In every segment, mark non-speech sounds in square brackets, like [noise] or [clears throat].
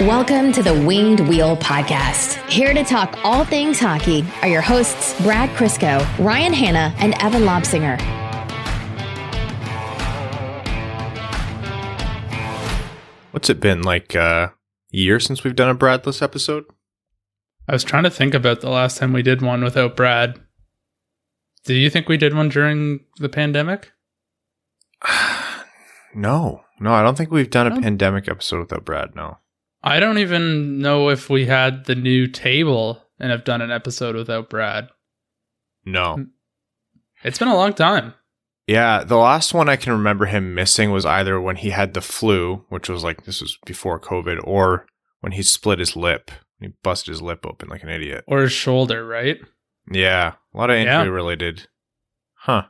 Welcome to the Winged Wheel Podcast. Here to talk all things hockey are your hosts, Brad Crisco, Ryan Hanna, and Evan Lobsinger. What's it been like uh, a year since we've done a Bradless episode? I was trying to think about the last time we did one without Brad. Do you think we did one during the pandemic? [sighs] no, no, I don't think we've done a No? pandemic episode without Brad. No. I don't even know if we had the new table and have done an episode without Brad. No. Hmm. It's been a long time. Yeah, the last one I can remember him missing was either when he had the flu, which was like this was before COVID, or when he split his lip. He busted his lip open like an idiot. Or his shoulder, right? Yeah, a lot of Yeah. injury related. Huh.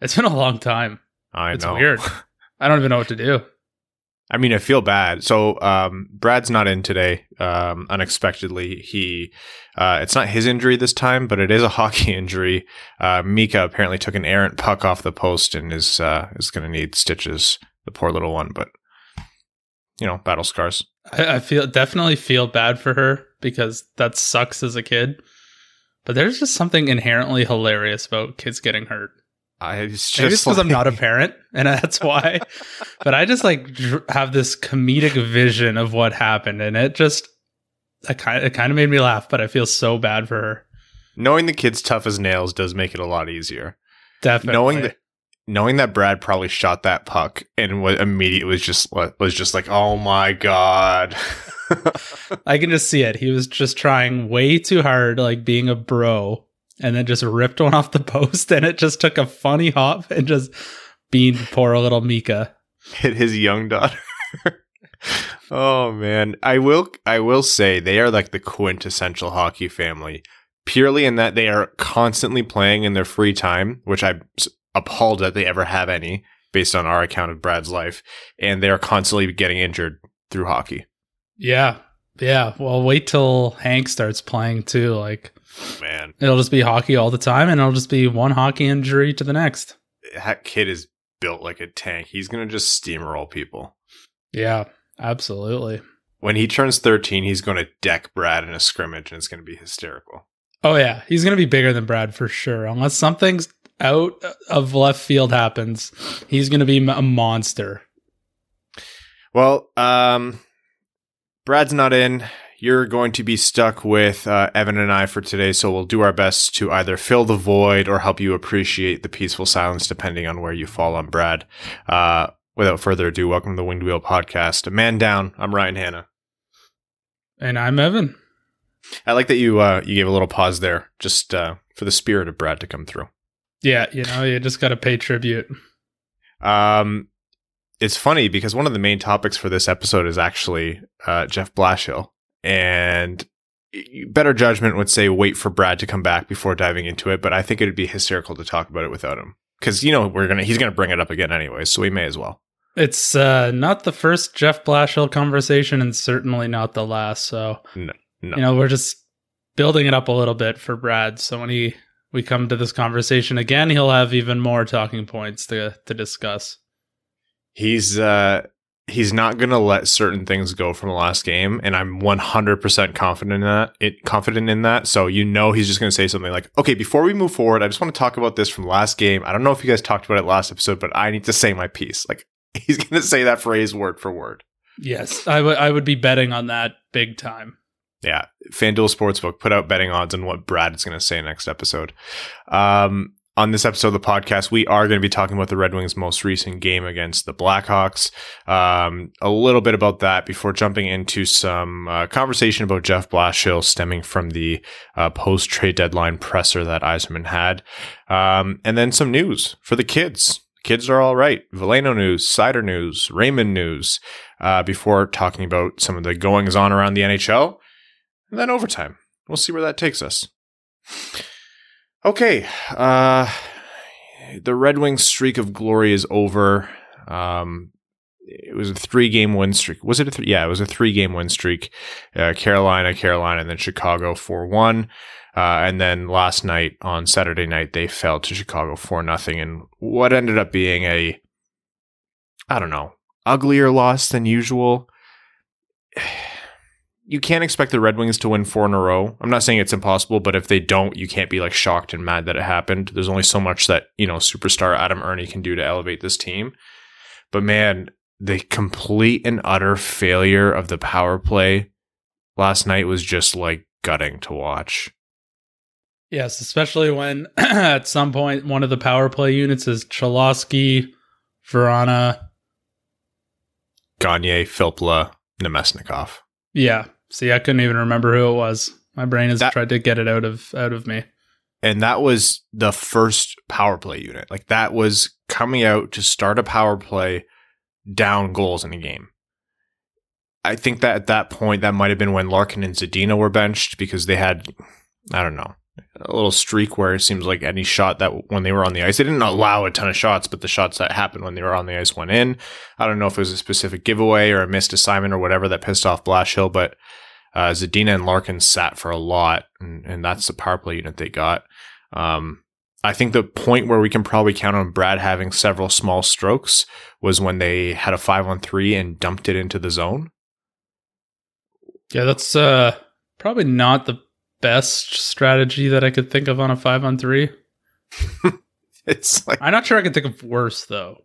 It's been a long time. I It's know. weird. [laughs] I don't even know what to do. I mean, I feel bad. So, um, Brad's not in today. Um, unexpectedly, he, uh, it's not his injury this time, but it is a [laughs] hockey injury. Uh, Mika apparently took an errant puck off the post and is, uh, is going to need stitches. The poor little one, but you know, battle scars. I, I feel definitely feel bad for her because that sucks as a kid. But there's just something inherently hilarious about kids getting hurt. I, it's just because I'm not a [laughs] parent, and that's why. but I just like dr- have this comedic vision of what happened, and it just, it kind, it kind of made me laugh. But I feel so bad for her. knowing the kid's tough as nails does make it a lot easier. Definitely. Knowing that, knowing that Brad probably shot that puck and was immediately was just was just like, oh my god. [laughs] I can just see it. He was just trying way too hard, like being a bro, and then just ripped one off the [laughs] post, and it just took a funny hop and just beamed poor little Mika. hit his young daughter. [laughs] oh man, I will I will say they are like the quintessential hockey family. Purely in that they are constantly playing in their free time, which I'm appalled that they ever have any based on our account of Brad's life, and they are constantly getting injured through hockey. Yeah, yeah. Well, wait till Hank starts playing too. Like Man, it'll just be hockey all the time, and it'll just be one hockey injury to the next. that kid is built like a tank. He's gonna just steamroll people. Yeah, absolutely. When he turns 13, he's going to deck Brad in a scrimmage, and it's going to be hysterical. Oh yeah, he's gonna be bigger than Brad for sure. Unless something's out of left field happens, he's gonna be a monster. Well, um, Brad's not in. You're going to be stuck with uh, Evan and I for today, so we'll do our best to either fill the void or help you appreciate the peaceful silence, depending on where you fall on Brad. Uh, without further ado, welcome to the Winged Wheel Podcast. A man down. I'm Ryan Hanna. And I'm Evan. I like that you uh, you gave a little pause there, just uh, for the spirit of Brad to come through. Yeah, you know, you just gotta pay tribute. Um, it's funny because one of the main topics for this episode is actually uh, Jeff Blashill, and better judgment would say wait for Brad to come back before diving into it. But I think it'd be hysterical to talk about it without him because you know we're gonna he's gonna bring it up again anyway, so we may as well. It's uh, not the first Jeff Blashill conversation, and certainly not the last. So, No, no. you know, we're just building it up a little bit for Brad. So when he we come to this conversation again, he'll have even more talking points to to discuss. He's uh he's not gonna let certain things go from the last game, and I'm 100 percent confident in that. It confident in that. So you know he's just gonna say something like, "Okay, before we move forward, I just want to talk about this from last game. I don't know if you guys talked about it last episode, but I need to say my piece." Like [laughs] he's gonna say that phrase word for word. Yes, I would I would be betting on that big time. Yeah, FanDuel Sportsbook put out betting odds on what Brad is going to say next episode. Um, on this episode of the podcast, we are going to be talking about the Red Wings' most recent game against the Blackhawks. Um, a little bit about that before jumping into some uh, conversation about Jeff Blashill stemming from the uh, post trade deadline presser that Yzerman had, um, and then some news for the kids. Kids are all right. Veleno news, Seider news, Raymond news. Uh, before talking about some of the goings on around the NHL and then overtime. We'll see where that takes us. Okay, uh, the Red Wings streak of glory is over. Um, it was a three-game win streak. Was it a three? Yeah, it was a three-game win streak. Uh, Carolina, Carolina, and then Chicago four-one. Uh, and then last night on Saturday night, they fell to Chicago four nothing, and what ended up being a, I don't know, uglier loss than usual. You can't expect the Red Wings to win four in a row. I'm not saying it's impossible, but if they don't, you can't be like shocked and mad that it happened. There's only so much that, you know, superstar Adam Erne can do to elevate this team. But man, the complete and utter failure of the power play last night was just like gutting to watch. Yes, especially when [clears throat] at some point one of the power play units is Cholowski, Vrana, Gagne, Filppula, Namestnikov. Yeah. See, I couldn't even remember who it was. My brain has That- tried to get it out of out of me. And that was the first power play unit. Like that was coming out to start a power play down goals in a game. I think that at that point, that might have been when Larkin and Zadina were benched because they had, I don't know, a little streak where it seems like any shot that when they were on the ice, they didn't allow a ton of shots, but the shots that happened when they were on the ice went in. I don't know if it was a specific giveaway or a missed assignment or whatever that pissed off Blashill, but uh, Zadina and Larkin sat for a lot, and, and that's the power play unit they got. Um, I think the point where we can probably count on Brad having several small strokes was when they had a five on three and dumped it into the zone. Yeah, that's uh probably not the best strategy that I could think of on a five on three. [laughs] It's like I'm not sure I could think of worse though.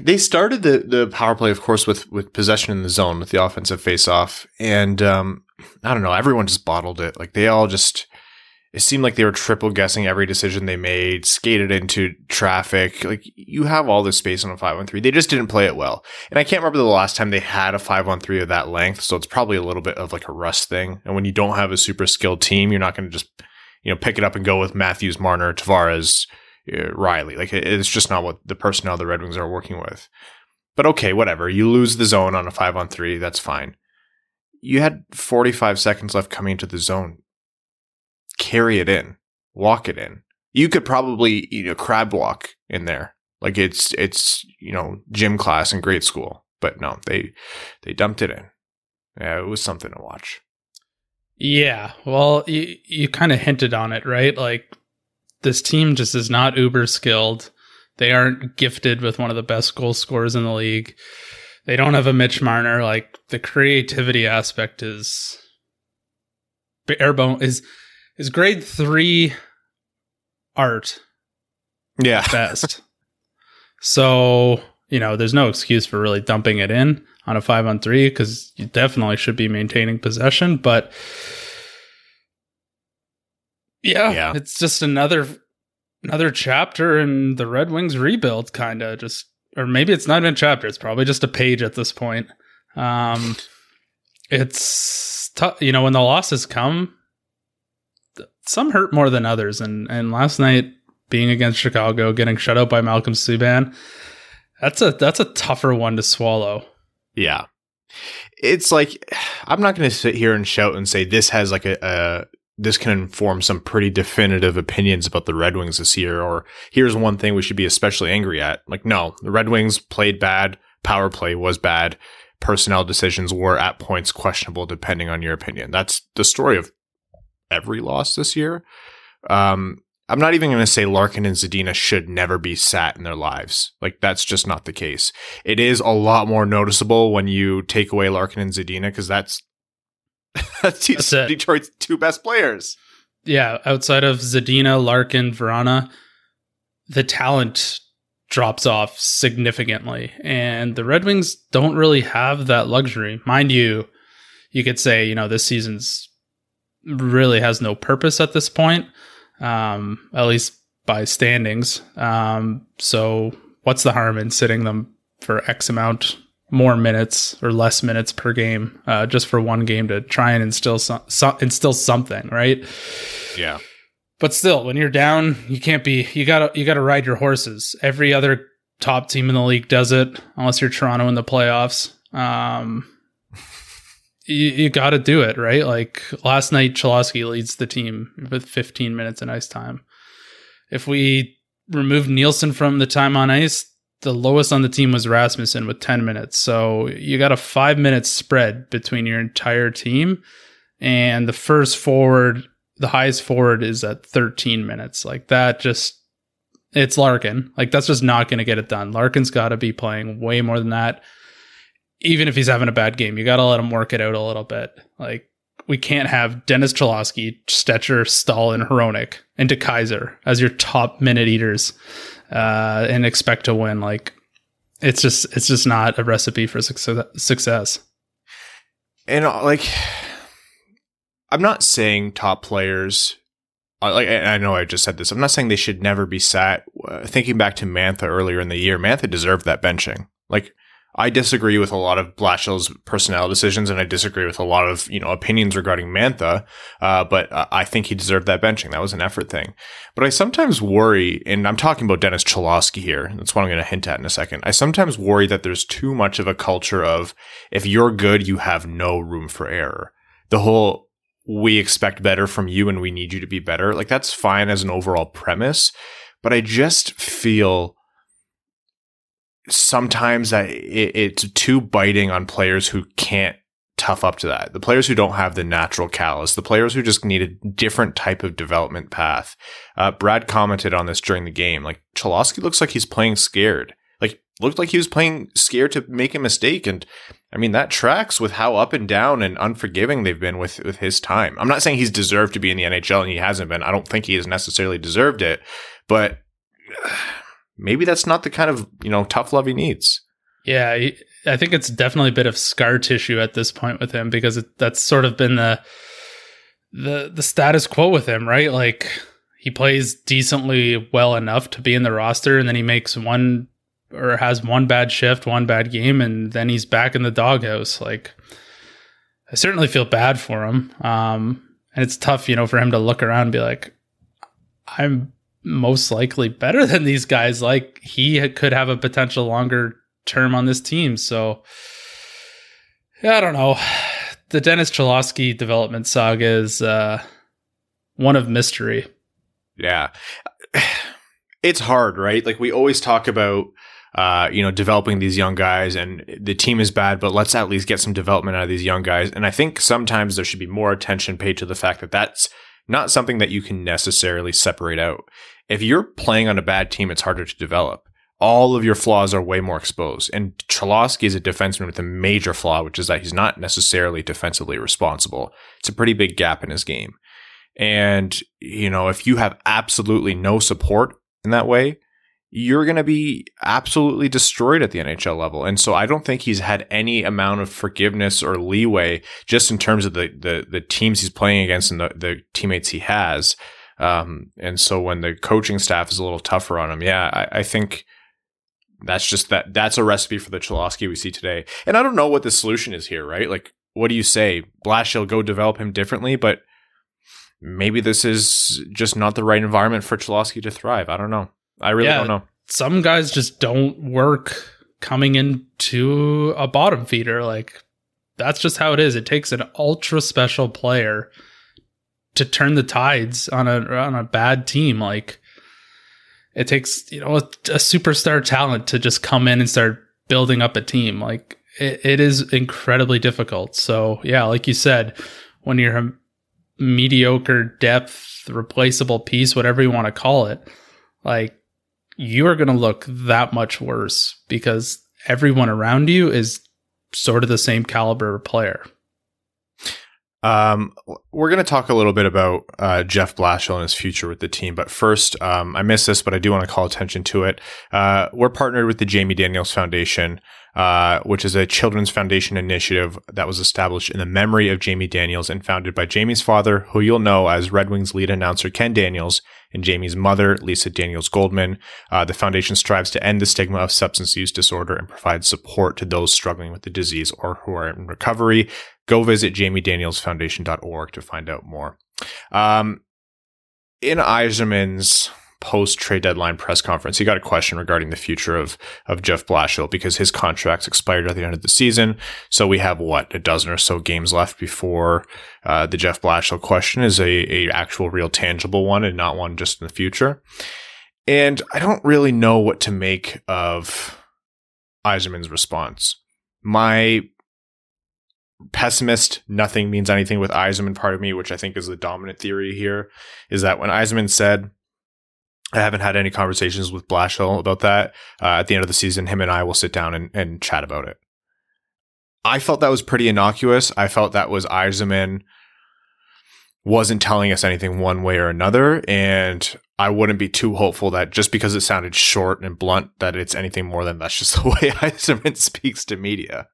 they started the the power play, of course, with with possession in the zone with the offensive face off, and um, I don't know, everyone just bottled it. Like they all just. It seemed like they were triple guessing every decision they made, skated into traffic. Like you have all this space on a five on three. They just didn't play it well. And I can't remember the last time they had a five on three of that length. So it's probably a little bit of like a rust thing. And when you don't have a super skilled team, you're not going to just, you know, pick it up and go with Matthews, Marner, Tavares, uh, Rielly. Like it's just not what the personnel the Red Wings are working with. But okay, whatever. You lose the zone on a five on three. That's fine. You had 45 seconds left coming into the zone. Carry it in, walk it in. You could probably, you know, crab walk in there. Like it's, it's, you know, gym class in grade school. But no, they, they dumped it in. Yeah, it was something to watch. Yeah, well, you you kind of hinted on it, right? Like this team just is not uber skilled. They aren't gifted with one of the best goal scorers in the league. They don't have a Mitch Marner. Like the creativity aspect is airborne is is grade three art Yeah. best. [laughs] so, you know, there's no excuse for really dumping it in on a five on three because you definitely should be maintaining possession. But yeah, Yeah. it's just another another chapter in the Red Wings rebuild, kind of just, or maybe it's not even a chapter. It's probably just a page at this point. Um, it's tough, you know, when the losses come, some hurt more than others. And and last night, being against Chicago, getting shut out by Malcolm Subban, that's a that's a tougher one to swallow. Yeah. It's like I'm not going to sit here and shout and say this has like a, a this can inform some pretty definitive opinions about the Red Wings this year or here's one thing we should be especially angry at. Like no, the Red Wings played bad, power play was bad, personnel decisions were at points questionable depending on your opinion. That's the story of every loss this year. Um I'm not even going to say Larkin and Zadina should never be sat in their lives. Like that's just not the case it is a lot more noticeable when you take away Larkin and Zadina because [laughs] that's that's, That's it. Detroit's two best players. Yeah, outside of Zadina, Larkin, Vrana, the talent drops off significantly. And the Red Wings don't really have that luxury. Mind you, you could say, you know, this season's really has no purpose at this point, um, at least by standings. Um, so what's the harm in sitting them for X amount more minutes or less minutes per game, uh, just for one game to try and instill some, so, instill something, right? Yeah, But still, when you're down, you can't be. You gotta you gotta ride your horses. Every other top team in the league does it, unless you're Toronto in the playoffs. Um, you, you got to do it, right? Like last night, Cholowski leads the team with 15 minutes in ice time. If we removed Nielsen from the time on ice, the lowest on the team was Rasmussen with 10 minutes. So you got a five minute spread between your entire team. And the first forward, the highest forward is at 13 minutes. Like that just, it's Larkin. Like that's just not going to get it done. Larkin's got to be playing way more than that. Even if he's having a bad game, you got to let him work it out a little bit. Like we can't have Dennis Cholowski, Stecher, Staal, and Hronek into Kaiser as your top minute eaters uh, and expect to win. Like it's just it's just not a recipe for success. And uh, like, I'm not saying top players. Uh, like I know I just said this. I'm not saying they should never be sat. Uh, thinking back to Mantha earlier in the year, Mantha deserved that benching. Like I disagree with a lot of Blashill's personnel decisions, and I disagree with a lot of you know opinions regarding Mantha. Uh, but I think he deserved that benching. That was an effort thing. But I sometimes worry, and I'm talking about Dennis Cholowski here. That's what I'm going to hint at in a second. I sometimes worry that there's too much of a culture of if you're good, you have no room for error. The whole we expect better from you and we need you to be better. Like that's fine as an overall premise, but I just feel sometimes it, it's too biting on players who can't tough up to that. The players who don't have the natural callus, the players who just need a different type of development path. Uh, Brad commented on this during the game. Like Cholowski looks like he's playing scared. Like looked like he was playing scared to make a mistake. And I mean, that tracks with how up and down and unforgiving they've been with, with his time. I'm not saying he's deserved to be in the NHL and he hasn't been. I don't think he has necessarily deserved it, but maybe that's not the kind of you know tough love he needs. Yeah, I think it's definitely a bit of scar tissue at this point with him because it, that's sort of been the the the status quo with him, right? Like he plays decently well enough to be in the roster, and then he makes one or has one bad shift, one bad game, and then he's back in the doghouse. Like I certainly feel bad for him, um, and it's tough, you know, for him to look around and be like, "I'm most likely better than these guys. Like he could have a potential longer term on this team. So yeah, I don't know. The Dennis Cholowski development saga is uh, one of mystery. Yeah. [sighs] It's hard, right? Like we always talk about uh, you know, developing these young guys and the team is bad, but let's at least get some development out of these young guys. And I think sometimes there should be more attention paid to the fact that that's not something that you can necessarily separate out. If you're playing on a bad team, it's harder to develop. All of your flaws are way more exposed. And Cholowski is a defenseman with a major flaw, which is that he's not necessarily defensively responsible. It's a pretty big gap in his game. And, you know, if you have absolutely no support in that way, you're going to be absolutely destroyed at the NHL level. And so I don't think he's had any amount of forgiveness or leeway just in terms of the, the, the teams he's playing against and the, the teammates he has. Um, and so when the coaching staff is a little tougher on him, yeah, I, I think that's just that that's a recipe for the Cholowski we see today. And I don't know what the solution is here, right? Like, what do you say? Blashill go develop him differently, but maybe this is just not the right environment for Cholowski to thrive. I don't know. I really yeah, don't know. Some guys just don't work coming into a bottom feeder. Like that's just how it is. It takes an ultra special player to turn the tides on a on a bad team. Like it takes you know a, a superstar talent to just come in and start building up a team. Like it, it is incredibly difficult. So yeah, like you said, when you're a mediocre depth, replaceable piece, whatever you want to call it, like you are going to look that much worse because everyone around you is sort of the same caliber player. Um, we're going to talk a little bit about uh, Jeff Blashill and his future with the team. But first, um, I missed this, but I do want to call attention to it. Uh, we're partnered with the Jamie Daniels Foundation, uh, which is a children's foundation initiative that was established in the memory of Jamie Daniels and founded by Jamie's father, who you'll know as Red Wings lead announcer Ken Daniels, and Jamie's mother, Lisa Daniels Goldman. Uh, the foundation strives to end the stigma of substance use disorder and provide support to those struggling with the disease or who are in recovery go visit jamiedanielsfoundation.org to find out more. Um, in Yzerman's post trade deadline press conference, he got a question regarding the future of of Jeff Blashill because his contract's expired at the end of the season. So we have what a dozen or so games left before uh, the Jeff Blashill question is a, a actual real tangible one and not one just in the future. And I don't really know what to make of Yzerman's response. My pessimist, nothing means anything with Yzerman part of me, which I think is the dominant theory here, is that when Yzerman said, I haven't had any conversations with Blashill about that. Uh, at the end of the season, him and I will sit down and, and chat about it. I felt that was pretty innocuous. I felt that was Yzerman wasn't telling us anything one way or another. And I wouldn't be too hopeful that just because it sounded short and blunt, that it's anything more than that's just [laughs] the way Yzerman speaks to media.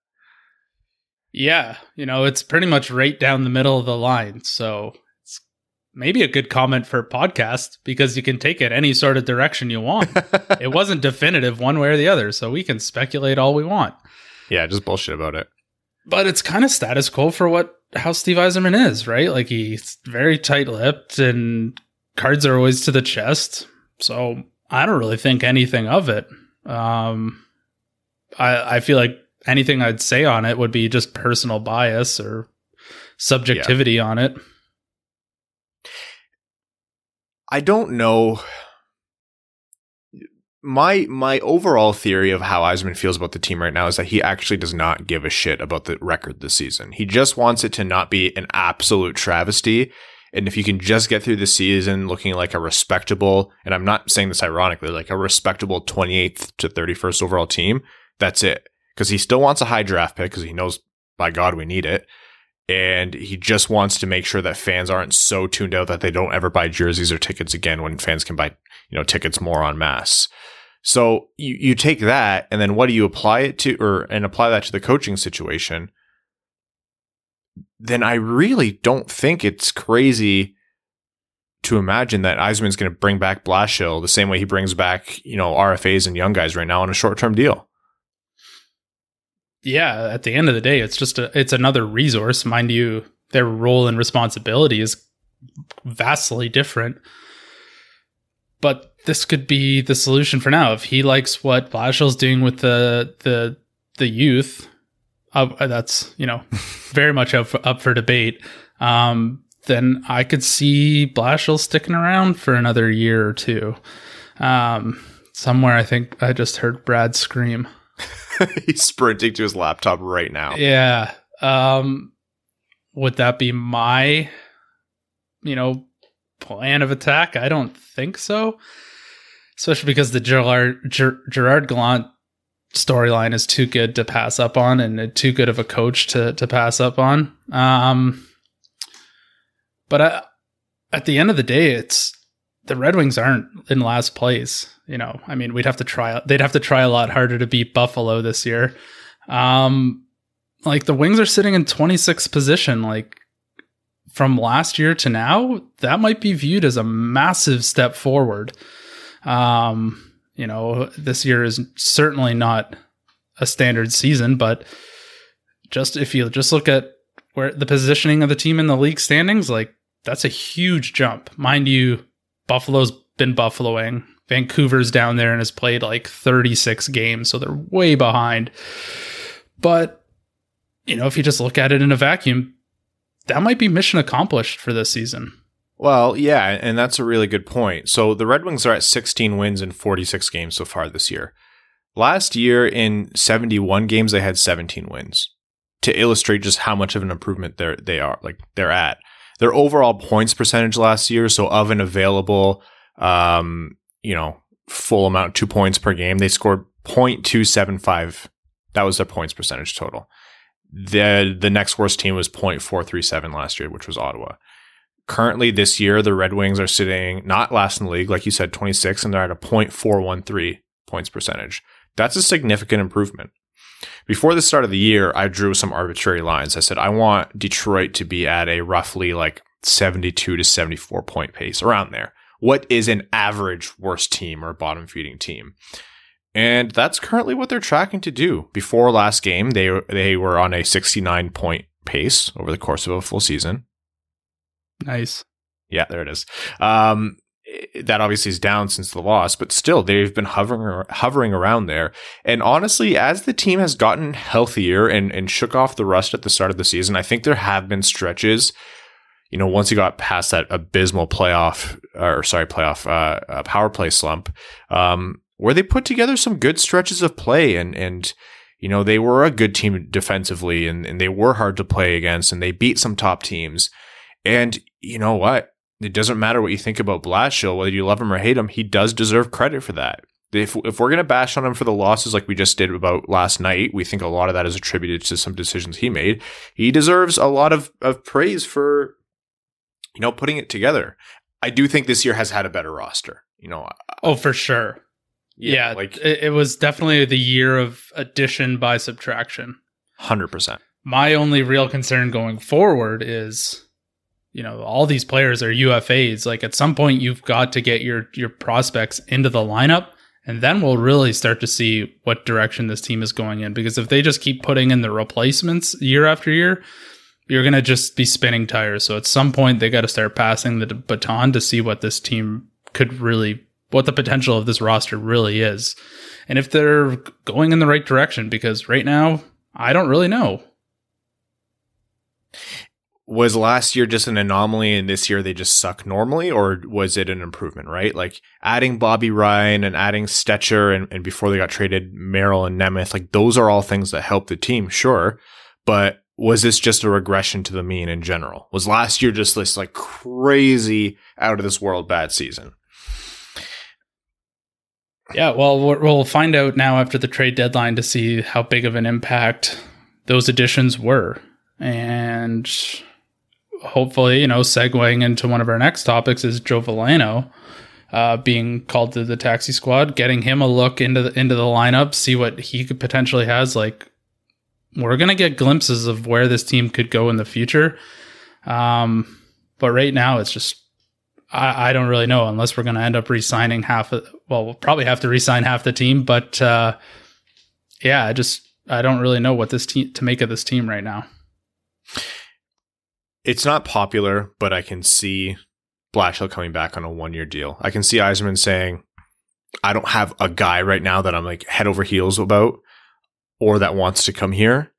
Yeah, you know, it's pretty much right down the middle of the line. So maybe a good comment for podcast because you can take it any sort of direction you want. [laughs] it wasn't definitive one way or the other, so we can speculate all we want. Yeah, just bullshit about it. But it's kind of status quo for what how Steve Yzerman is, right? Like he's very tight-lipped and cards are always to the chest. So I don't really think anything of it. Um, I I feel like anything I'd say on it would be just personal bias or subjectivity yeah. on it. I don't know. My my overall theory of how Yzerman feels about the team right now is that he actually does not give a shit about the record this season. He just wants it to not be an absolute travesty. And if you can just get through the season looking like a respectable, and I'm not saying this ironically, like a respectable 28th to 31st overall team, that's it because he still wants a high draft pick because he knows by God we need it. And he just wants to make sure that fans aren't so tuned out that they don't ever buy jerseys or tickets again when fans can buy, you know, tickets more en masse. So you, you take that and then what do you apply it to or and apply that to the coaching situation? Then I really don't think it's crazy to imagine that Yzerman's going to bring back Blashill the same way he brings back, you know, RFAs and young guys right now on a short term deal yeah, at the end of the day, it's just a it's another resource. Mind you, their role and responsibility is vastly different. But this could be the solution for now. If he likes what Blashill's doing with the the the youth, uh, that's you know [laughs] very much up for, up for debate. Um, then I could see Blashill sticking around for another year or two. Um, somewhere, I think I just heard Brad scream. [laughs] He's sprinting to his laptop right now. Yeah. Um, would that be my, you know, plan of attack? I don't think so. Especially because the Gerard Ger- Gerard Gallant storyline is too good to pass up on, and too good of a coach to to pass up on. Um, but I, at the end of the day, it's the Red Wings aren't in last place you know, I mean, we'd have to try. They'd have to try a lot harder to beat Buffalo this year. Um, like the Wings are sitting in 26th position. Like from last year to now, that might be viewed as a massive step forward. Um, you know, this year is certainly not a standard season, but just if you just look at where the positioning of the team in the league standings, like that's a huge jump. Mind you, Buffalo's been buffaloing. Vancouver's down there and has played like 36 games, so they're way behind. But, you know, if you just look at it in a vacuum, that might be mission accomplished for this season. Well, yeah, and that's a really good point. So the Red Wings are at 16 wins in 46 games so far this year. Last year, in 71 games, they had 17 wins. To illustrate just how much of an improvement they're they are, like they're at. Their overall points percentage last year, so of an available um, you know, full amount, two points per game. They scored 0.275. That was their points percentage total. The the next worst team was 0.437 last year, which was Ottawa. Currently this year, the Red Wings are sitting not last in the league, like you said, 26, and they're at a 0.413 points percentage. That's a significant improvement. Before the start of the year, I drew some arbitrary lines. I said, I want Detroit to be at a roughly like 72 to 74 point pace, around there what is an average worst team or bottom feeding team. And that's currently what they're tracking to do. Before last game, they they were on a 69 point pace over the course of a full season. Nice. Yeah, there it is. Um, that obviously is down since the loss, but still they've been hovering hovering around there. And honestly, as the team has gotten healthier and and shook off the rust at the start of the season, I think there have been stretches you know, once you got past that abysmal playoff or sorry, playoff uh, uh, power play slump, um, where they put together some good stretches of play and and you know they were a good team defensively and, and they were hard to play against and they beat some top teams. And you know what? It doesn't matter what you think about Blashill, whether you love him or hate him, he does deserve credit for that. If, if we're going to bash on him for the losses like we just did about last night, we think a lot of that is attributed to some decisions he made. He deserves a lot of, of praise for, you know, putting it together. I do think this year has had a better roster. You know, oh, for sure. Yeah, yeah like it, it was definitely the year of addition by subtraction. 100%. My only real concern going forward is you know all these players are UFAs like at some point you've got to get your your prospects into the lineup and then we'll really start to see what direction this team is going in because if they just keep putting in the replacements year after year you're going to just be spinning tires. So at some point they got to start passing the baton to see what this team could really what the potential of this roster really is. And if they're going in the right direction because right now I don't really know. Was last year just an anomaly and this year they just suck normally or was it an improvement right? Like adding bobby ryan and adding Stecher and, and before they got traded merrill and nemeth like those are all things that help the team sure. But was this just a regression to the mean in general was last year just this like crazy out of this world bad season yeah well we'll find out now after the trade deadline to see how big of an impact those additions were and hopefully, you know, segueing into one of our next topics is Joe uh, being called to the taxi squad, getting him a look into the into the lineup, see what he could potentially has. Like, we're gonna get glimpses of where this team could go in the future. Um, but right now, it's just I, I don't really know unless we're gonna end up re-signing half. Of, well, we'll probably have to re-sign half the team, but uh, yeah, I just I don't really know what this team to make of this team right now it's not popular, but I can see Blashill coming back on a one year deal. I can see Yzerman saying, I don't have a guy right now that I'm like head over heels about or that wants to come here.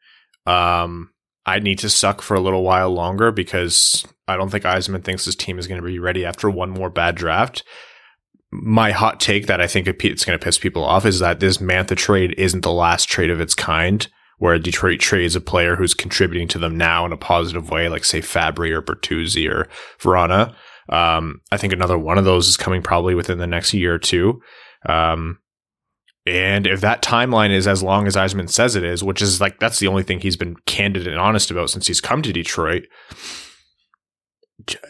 Um, I need to suck for a little while longer because I don't think Yzerman thinks his team is going to be ready after one more bad draft. My hot take that I think it's going to piss people off is that this Mantha trade isn't the last trade of its kind where Detroit trades a player who's contributing to them now in a positive way, like say Fabbri or Bertuzzi or Vrana. Um, I think another one of those is coming probably within the next year or two. Um, and if that timeline is as long as Yzerman says it is, which is like that's the only thing he's been candid and honest about since he's come to Detroit,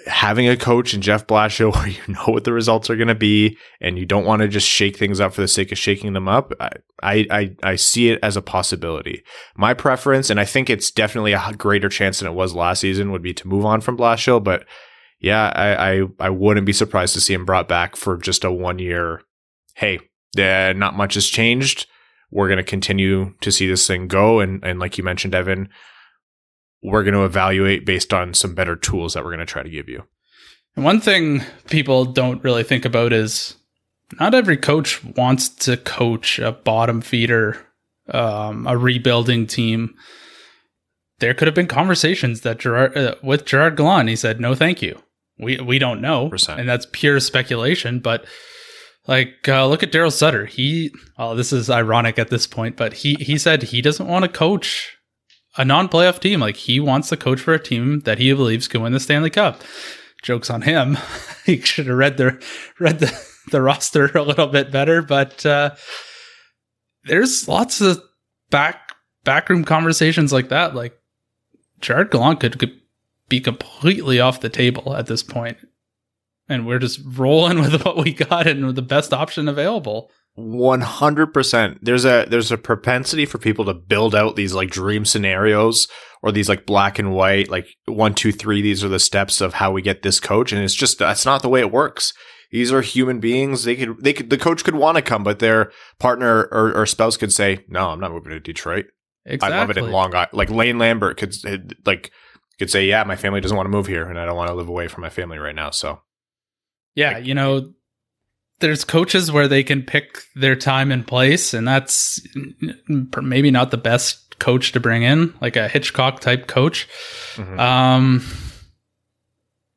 having a coach and Jeff Blashill [laughs] where you know what the results are going to be and you don't want to just shake things up for the sake of shaking them up, I, I, I see it as a possibility. My preference, and I think it's definitely a greater chance than it was last season, would be to move on from Blashill. But yeah, I, I, I wouldn't be surprised to see him brought back for just a one year. Hey, uh, not much has changed. We're going to continue to see this thing go. And, and like you mentioned, Evan, we're going to evaluate based on some better tools that we're going to try to give you. And one thing people don't really think about is not every coach wants to coach a bottom feeder, um, a rebuilding team. There could have been conversations that Gerard uh, with Gerard Gallant. He said, "No, thank you. We we don't know, Percent. and that's pure speculation." But like, uh, look at Daryl Sutter. He, oh, this is ironic at this point, but he he said he doesn't want to coach a non-playoff team. Like he wants to coach for a team that he believes can win the Stanley Cup. Jokes on him. [laughs] he should have read the read the, [laughs] the roster a little bit better, but uh, there's lots of back backroom conversations like that. Like Gerard Gallant could, could be completely off the table at this point, and we're just rolling [laughs] with what we got and the best option available. 100% there's a there's a propensity for people to build out these like dream scenarios or these like black and white like one two three these are the steps of how we get this coach and it's just that's not the way it works. These are human beings. They could they could the coach could want to come but their partner or, or spouse could say no i'm not moving to detroit. Exactly. i love it in long island like lane lambert could like could say yeah my family doesn't want to move here and i don't want to live away from my family right now so yeah, you know, there's coaches where they can pick their time and place, and that's maybe not the best coach to bring in, like a Hitchcock type coach. Mm-hmm. Um,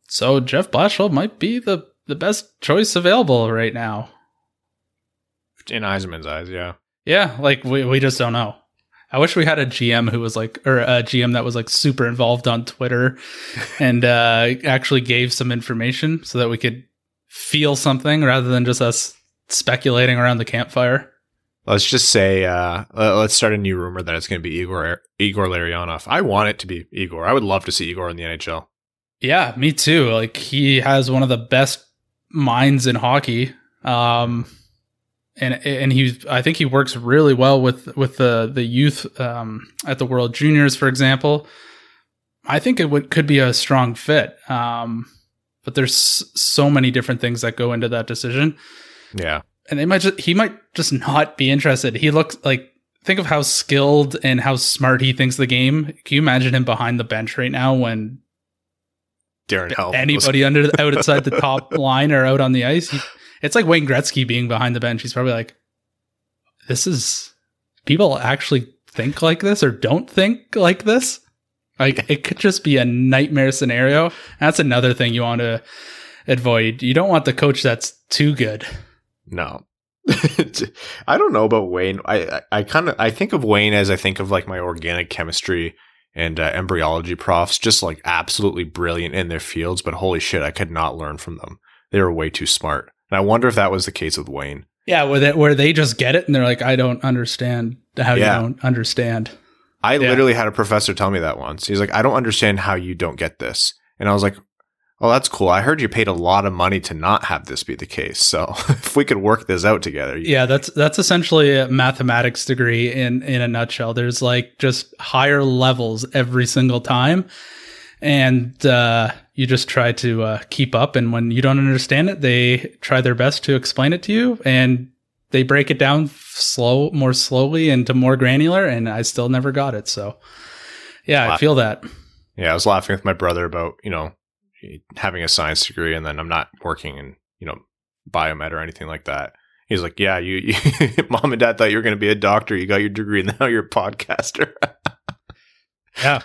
so Jeff Blashill might be the the best choice available right now. In Yzerman's eyes, yeah, yeah. Like we we just don't know. I wish we had a GM who was like, or a GM that was like super involved on Twitter [laughs] and uh, actually gave some information so that we could feel something rather than just us speculating around the campfire. Let's just say, uh, let's start a new rumor that it's going to be Igor Igor Larionov. I want it to be Igor. I would love to see Igor in the NHL. Yeah, me too. Like he has one of the best minds in hockey. Um, and and he, I think he works really well with with the the youth um, at the World Juniors, for example. I think it would could be a strong fit. Um, but there's so many different things that go into that decision. Yeah, and they might just, he might just not be interested. He looks like think of how skilled and how smart he thinks the game. Can you imagine him behind the bench right now when Darren Helm anybody under outside the top [laughs] line or out on the ice? He, it's like Wayne Gretzky being behind the bench. He's probably like, "This is people actually think like this or don't think like this." Like it could just be a nightmare scenario. That's another thing you want to avoid. You don't want the coach that's too good. No. [laughs] I don't know about Wayne. I I, I kind of I think of Wayne as I think of like my organic chemistry and uh, embryology profs, just like absolutely brilliant in their fields. But holy shit, I could not learn from them. They were way too smart. And I wonder if that was the case with Wayne. Yeah, where they, where they just get it and they're like, I don't understand how yeah. you don't understand. I yeah. literally had a professor tell me that once. He's like, I don't understand how you don't get this. And I was like, Oh, that's cool. I heard you paid a lot of money to not have this be the case. So [laughs] if we could work this out together. Yeah, that's that's essentially a mathematics degree in in a nutshell. There's like just higher levels every single time. And uh, you just try to uh, keep up. And when you don't understand it, they try their best to explain it to you. And they break it down slow, more slowly into more granular. And I still never got it. So yeah, I feel that. Yeah, I was laughing with my brother about, you know, having a science degree and then I'm not working in, you know, biomed or anything like that. He's like, yeah, you, you [laughs] mom and dad thought you were going to be a doctor. You got your degree and [laughs] now you're a podcaster. [laughs] yeah.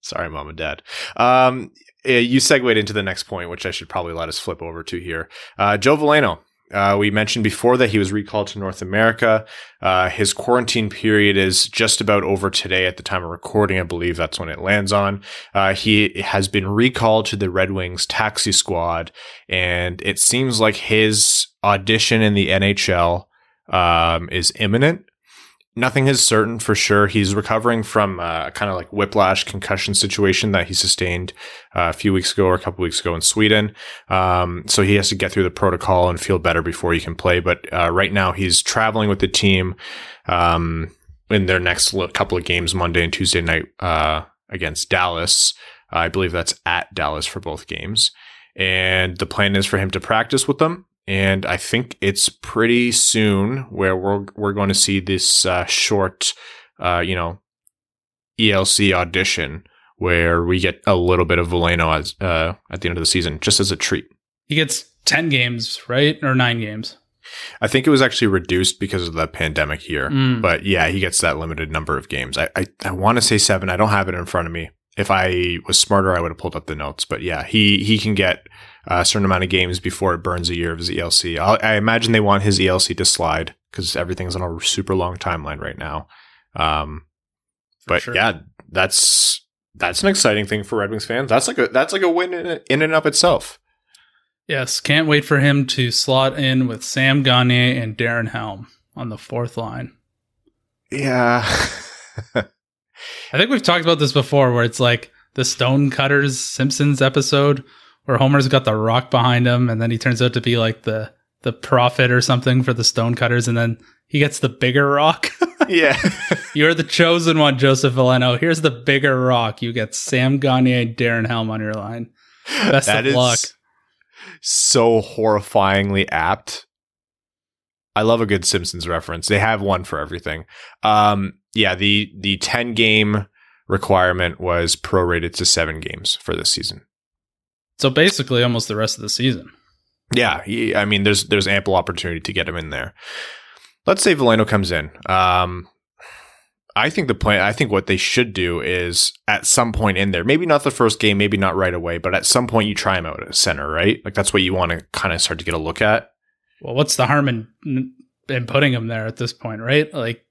Sorry, mom and dad. Um, you segued into the next point, which I should probably let us flip over to here. Uh, Joe Veleno, uh, we mentioned before that he was recalled to North America. Uh, his quarantine period is just about over today at the time of recording. I believe that's when it lands on. Uh, he has been recalled to the Red Wings taxi squad, and it seems like his audition in the NHL um, is imminent nothing is certain for sure. He's recovering from uh, kind of like whiplash concussion situation that he sustained uh, a few weeks ago or a couple weeks ago in Sweden. Um, so he has to get through the protocol and feel better before he can play. But uh, right now he's traveling with the team um, in their next couple of games, Monday and Tuesday night uh, against Dallas. I believe that's at Dallas for both games. And the plan is for him to practice with them and I think it's pretty soon where we're we're going to see this uh, short, uh, you know, ELC audition where we get a little bit of Veleno as uh, at the end of the season, just as a treat. He gets ten games, right, or nine games. I think it was actually reduced because of the pandemic year, mm. but yeah, he gets that limited number of games. I I, I want to say seven. I don't have it in front of me. If I was smarter, I would have pulled up the notes. But yeah, he he can get a certain amount of games before it burns a year of his ELC. I'll, i imagine they want his ELC to slide because everything's on a super long timeline right now. Um, but sure. yeah, that's that's an exciting thing for Red Wings fans. That's like a that's like a win in, in and of itself. Yes, can't wait for him to slot in with Sam Gagner and Darren Helm on the fourth line. Yeah. [laughs] I think we've talked about this before where it's like the Stonecutters Simpsons episode where Homer's got the rock behind him, and then he turns out to be like the the prophet or something for the stonecutters, and then he gets the bigger rock. [laughs] yeah. [laughs] You're the chosen one, Joseph Veleno. Here's the bigger rock. You get Sam Gagner and Darren Helm on your line. Best that of luck. So horrifyingly apt. I love a good Simpsons reference. They have one for everything. Um, yeah, the the 10 game requirement was prorated to 7 games for this season. So basically, almost the rest of the season. Yeah, he, I mean, there's there's ample opportunity to get him in there. Let's say Veleno comes in. Um, I think the plan. I think what they should do is at some point in there, maybe not the first game, maybe not right away, but at some point you try him out at center, right? Like that's what you want to kind of start to get a look at. Well, what's the harm in in putting him there at this point, right? Like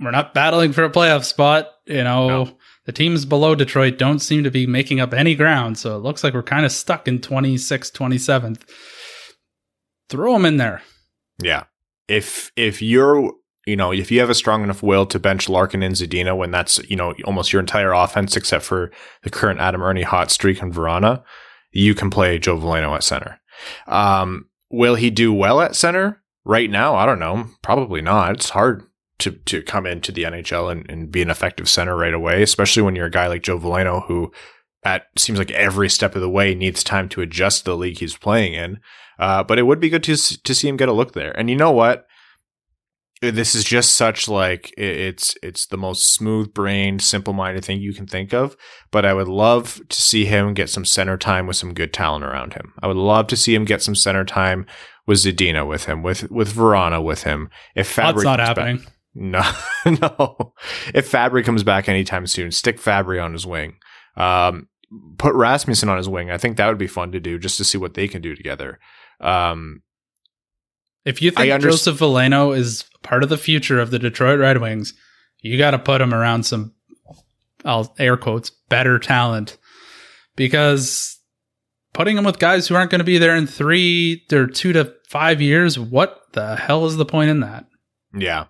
we're not battling for a playoff spot, you know. No the teams below Detroit don't seem to be making up any ground, so it looks like we're kind of stuck in 26th, 27th. Throw them in there. Yeah. If if you're you know, if you have a strong enough will to bench Larkin and Zadina when that's, you know, almost your entire offense except for the current Adam Erne hot streak and Vrana, you can play Joe Veleno at center. Um, will he do well at center? Right now, I don't know. Probably not. It's hard to to come into the NHL and, and be an effective center right away, especially when you're a guy like Joe Veleno who at seems like every step of the way needs time to adjust the league he's playing in. Uh, but it would be good to to see him get a look there. And you know what? This is just such like it's it's the most smooth brained, simple minded thing you can think of. But I would love to see him get some center time with some good talent around him. I would love to see him get some center time with Zadina with him, with with Vrana with him. If Fabbri That's not happening. Back, no, [laughs] no. If Fabbri comes back anytime soon, stick Fabbri on his wing. Um, put Rasmussen on his wing. I think that would be fun to do just to see what they can do together. Um, if you think Joseph Veleno is part of the future of the Detroit Red Wings, you got to put him around some, I'll air quotes, better talent because putting him with guys who aren't going to be there in three or two to five years, what the hell is the point in that? Yeah.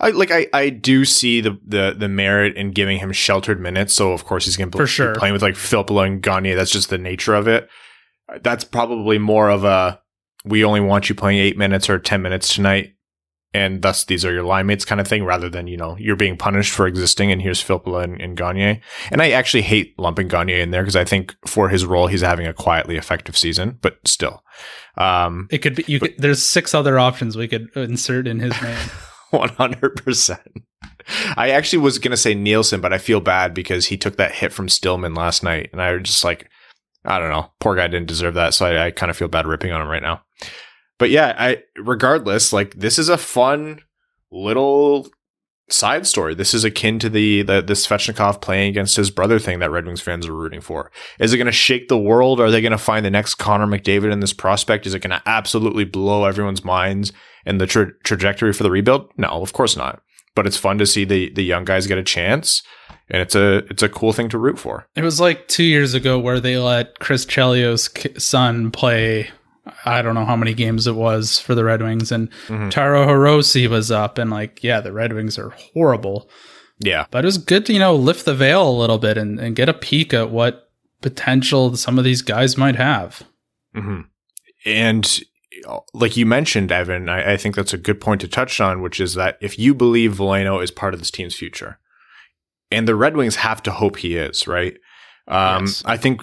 I like I, I do see the, the the merit in giving him sheltered minutes. So of course he's going to be sure. playing with like Filppula and Gagne. That's just the nature of it. That's probably more of a we only want you playing eight minutes or ten minutes tonight, and thus these are your line mates kind of thing, rather than you know you're being punished for existing. And here's Filppula and, and Gagne. And I actually hate lumping Gagne in there because I think for his role he's having a quietly effective season, but still, um, it could be. You but, could, there's six other options we could insert in his name. [laughs] One hundred percent. I actually was gonna say Nielsen, but I feel bad because he took that hit from Stillman last night, and I was just like, I don't know, poor guy didn't deserve that, so I, I kind of feel bad ripping on him right now. But yeah, I regardless, like this is a fun little side story. This is akin to the the, the Svechnikov playing against his brother thing that Red Wings fans are rooting for. Is it going to shake the world? Are they going to find the next Connor McDavid in this prospect? Is it going to absolutely blow everyone's minds and the tra- trajectory for the rebuild? No, of course not. But it's fun to see the the young guys get a chance, and it's a it's a cool thing to root for. It was like two years ago where they let Chris Chelios' son play. I don't know how many games it was for the Red Wings, and mm-hmm. Taro Hirose was up, and like, yeah, the Red Wings are horrible. Yeah, but it was good to you know lift the veil a little bit and, and get a peek at what potential some of these guys might have. Mm-hmm. And like you mentioned, Evan, I, I, think that's a good point to touch on, which is that if you believe Veleno is part of this team's future, and the Red Wings have to hope he is, right? Um, yes. I think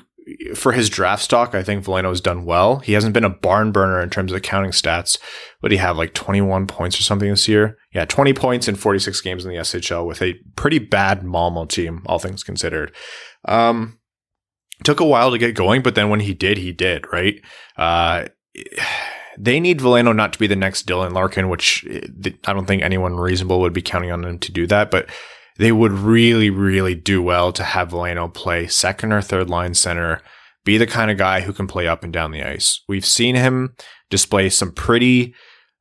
for his draft stock, I think Veleno has done well. He hasn't been a barn burner in terms of counting stats, but he had like 21 points or something this year. Yeah, 20 points in 46 games in the SHL with a pretty bad Malmo team, all things considered. Um, took a while to get going, but then when he did, he did, right? Uh, they need Veleno not to be the next Dylan Larkin, which eh, I don't think anyone reasonable would be counting on him to do that, but they would really, really do well to have Veleno play second or third line center, be the kind of guy who can play up and down the ice. We've seen him display some pretty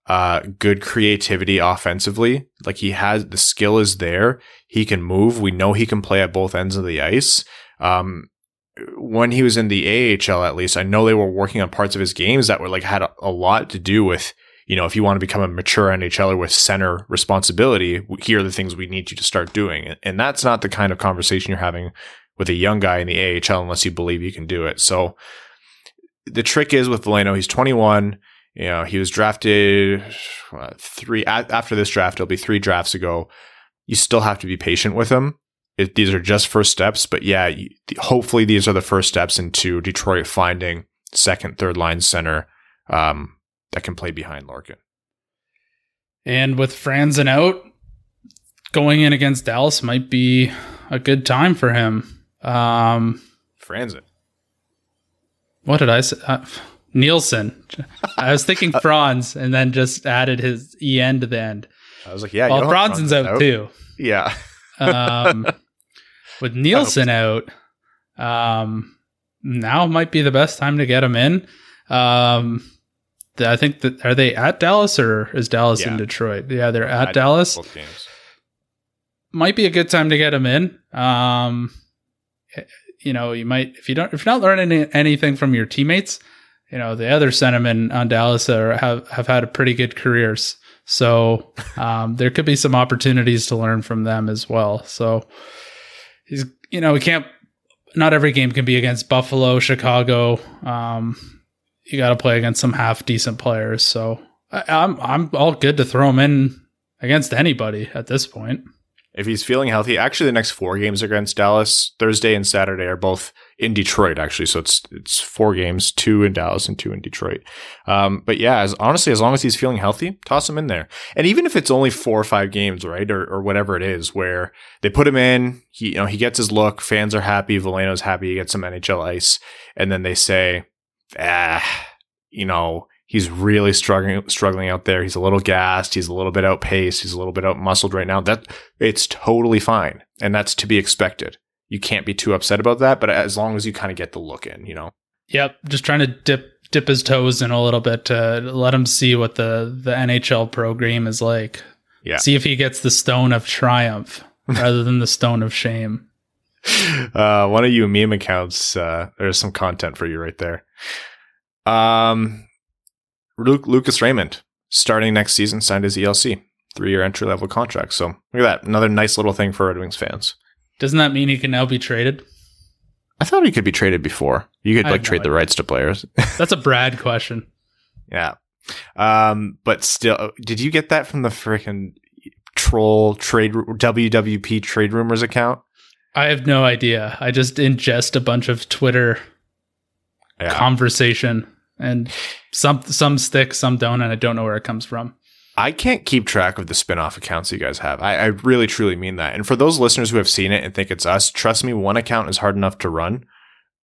uh, good creativity offensively. Like he has the skill is there. He can move. We know he can play at both ends of the ice. Um, when he was in the AHL, at least, I know they were working on parts of his games that were like had a, a lot to do with, you know, if you want to become a mature NHLer with center responsibility, here are the things we need you to start doing. And that's not the kind of conversation you're having with a young guy in the AHL unless you believe you can do it. So the trick is with Veleno, he's 21. You know, he was drafted uh, three after this draft. It'll be three drafts ago. You still have to be patient with him it, these are just first steps, but yeah, hopefully these are the first steps into Detroit finding second, third line center um, that can play behind Larkin. And with Franzen out, going in against Dallas might be a good time for him. Um, Franzen. What did I say? Uh, Nielsen. I was thinking [laughs] Franz and then just added his en to the end. I was like, yeah. Well, Franzen's out, out too. Yeah. Um, [laughs] with Nielsen out, um, now might be the best time to get him in. Um, I think that are they at Dallas or is Dallas yeah. in Detroit? Yeah, they're at, Dallas. Might be a good time to get him in. Um, you know, you might if you don't if you're not learning anything from your teammates, you know, the other centermen on Dallas are, have have had pretty good careers. So um, there could be some opportunities to learn from them as well. So he's, you know, we can't. Not every game can be against Buffalo, Chicago. Um, you got to play against some half decent players. So I, I'm I'm all good to throw him in against anybody at this point. If he's feeling healthy, actually, the next four games against Dallas, Thursday and Saturday, are both in Detroit. Actually, so it's it's four games, two in Dallas and two in Detroit. Um, but yeah, as honestly, as long as he's feeling healthy, toss him in there. And even if it's only four or five games, right, or, or whatever it is, where they put him in, he you know he gets his look, fans are happy, Veleno's happy, he gets some NHL ice, and then they say, ah, you know, he's really struggling struggling out there. He's a little gassed. He's a little bit outpaced. He's a little bit out muscled right now. That it's totally fine, and that's to be expected. You can't be too upset about that, but as long as you kind of get the look in, you know. Yep, just trying to dip dip his toes in a little bit to let him see what the the NHL program is like. Yeah. See if he gets the stone of triumph [laughs] rather than the stone of shame. Uh, one of you meme accounts. Uh, there's some content for you right there. Um, Luke, Lucas Raymond starting next season signed his ELC three year entry level contract. So look at that, another nice little thing for Red Wings fans. Doesn't that mean he can now be traded? I thought he could be traded before. You could I like have no trade the rights to players. [laughs] That's a Brad question. yeah. Um, but still, did you get that from the freaking troll trade WWP trade rumors account? I have no idea. I just ingest a bunch of Twitter Yeah. conversation and some some stick, some don't, and I don't know where it comes from. I can't keep track of the spin-off accounts you guys have. I, I really truly mean that. And for those listeners who have seen it and think it's us, trust me, one account is hard enough to run.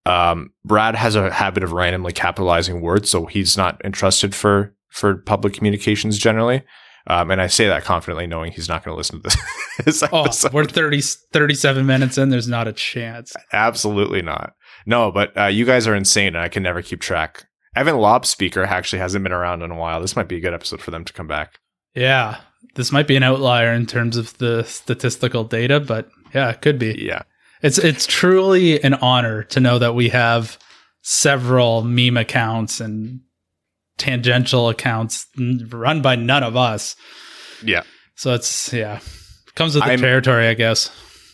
Um, Brad has a habit of randomly capitalizing words, so he's not entrusted for for public communications generally. Um, and I say that confidently, knowing he's not going to listen to [laughs] this. Oh, episode. we're 30, 37 minutes in. There's not a chance. Absolutely not. No, but uh, you guys are insane, and I can never keep track. Evan Lob speaker actually hasn't been around in a while. This might be a good episode for them to come back. Yeah, this might be an outlier in terms of the statistical data, but yeah, it could be. Yeah. It's it's truly an honor to know that we have several meme accounts and tangential accounts run by none of us. Yeah. So it's yeah, comes with the I'm- territory, I guess.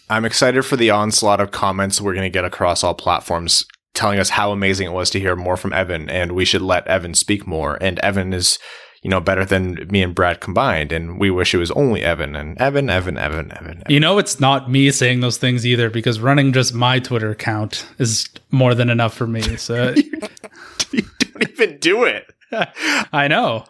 I'm excited for the onslaught of comments we're going to get across all platforms telling us how amazing it was to hear more from Evan and we should let Evan speak more. And Evan is, you know, better than me and Brad combined. And we wish it was only Evan and Evan, Evan, Evan, Evan. Evan. You know, it's not me saying those things either because running just my Twitter account is more than enough for me. So [laughs] you don't even do it. [laughs] I know.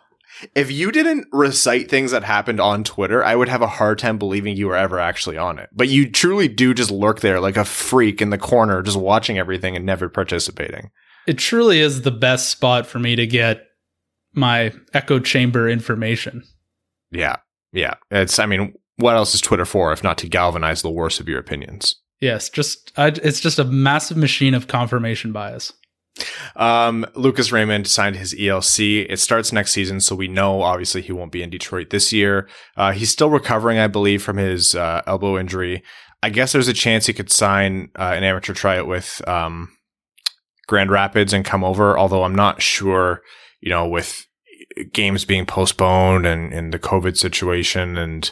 If you didn't recite things that happened on Twitter, I would have a hard time believing you were ever actually on it. But you truly do just lurk there like a freak in the corner, just watching everything and never participating. It truly is the best spot for me to get my echo chamber information. Yeah. Yeah. It's, I mean, what else is Twitter for if not to galvanize the worst of your opinions? Yes, just I, it's just a massive machine of confirmation bias. Um, Lucas Raymond signed his ELC. It starts next season, so we know obviously he won't be in Detroit this year. Uh, he's still recovering, I believe, from his uh, elbow injury. I guess there's a chance he could sign uh, an amateur tryout with um, Grand Rapids and come over, although I'm not sure, you know, with games being postponed and, and the COVID situation and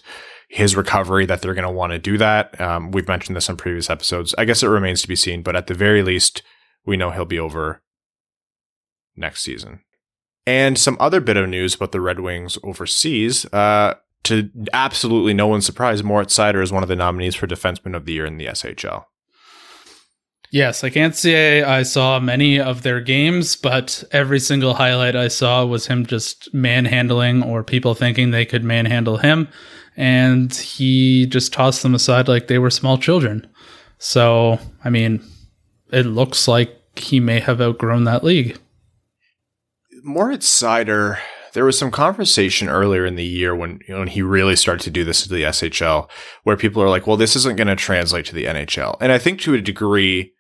his recovery that they're going to want to do that. Um, we've mentioned this on previous episodes. I guess it remains to be seen, but at the very least, we know he'll be over next season. And some other bit of news about the Red Wings overseas. Uh, to absolutely no one's surprise, Moritz Seider is one of the nominees for Defenseman of the Year in the SHL. Yes, I can't say I saw many of their games, but every single highlight I saw was him just manhandling or people thinking they could manhandle him. And he just tossed them aside like they were small children. So, I mean, it looks like he may have outgrown that league. Moritz Seider, there was some conversation earlier in the year when when he really started to do this to the SHL, where people are like, "Well, this isn't going to translate to the NHL," and I think to a degree,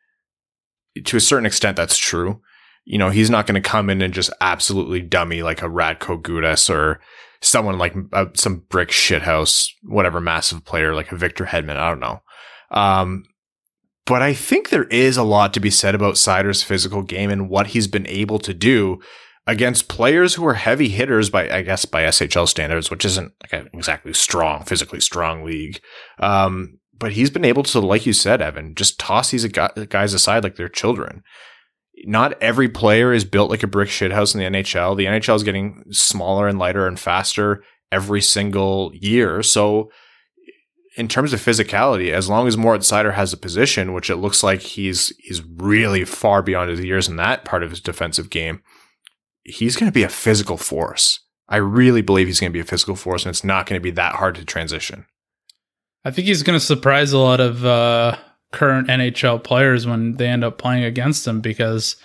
to a certain extent, that's true. You know, he's not going to come in and just absolutely dummy like a Radko Gudas or someone like uh, some brick shithouse, whatever massive player like a Victor Hedman. I don't know. Um, But I think there is a lot to be said about Seider's physical game and what he's been able to do against players who are heavy hitters by, I guess, by SHL standards, which isn't like exactly strong, physically strong league. Um, but he's been able to, like you said, Evan, just toss these guys aside like they're children. Not every player is built like a brick shithouse in the NHL. The NHL is getting smaller and lighter and faster every single year. So, in terms of physicality, as long as Moritz Seider has a position, which it looks like he's he's really far beyond his years in that part of his defensive game, he's going to be a physical force. I really believe he's going to be a physical force, and it's not going to be that hard to transition. I think he's going to surprise a lot of uh, current NHL players when they end up playing against him because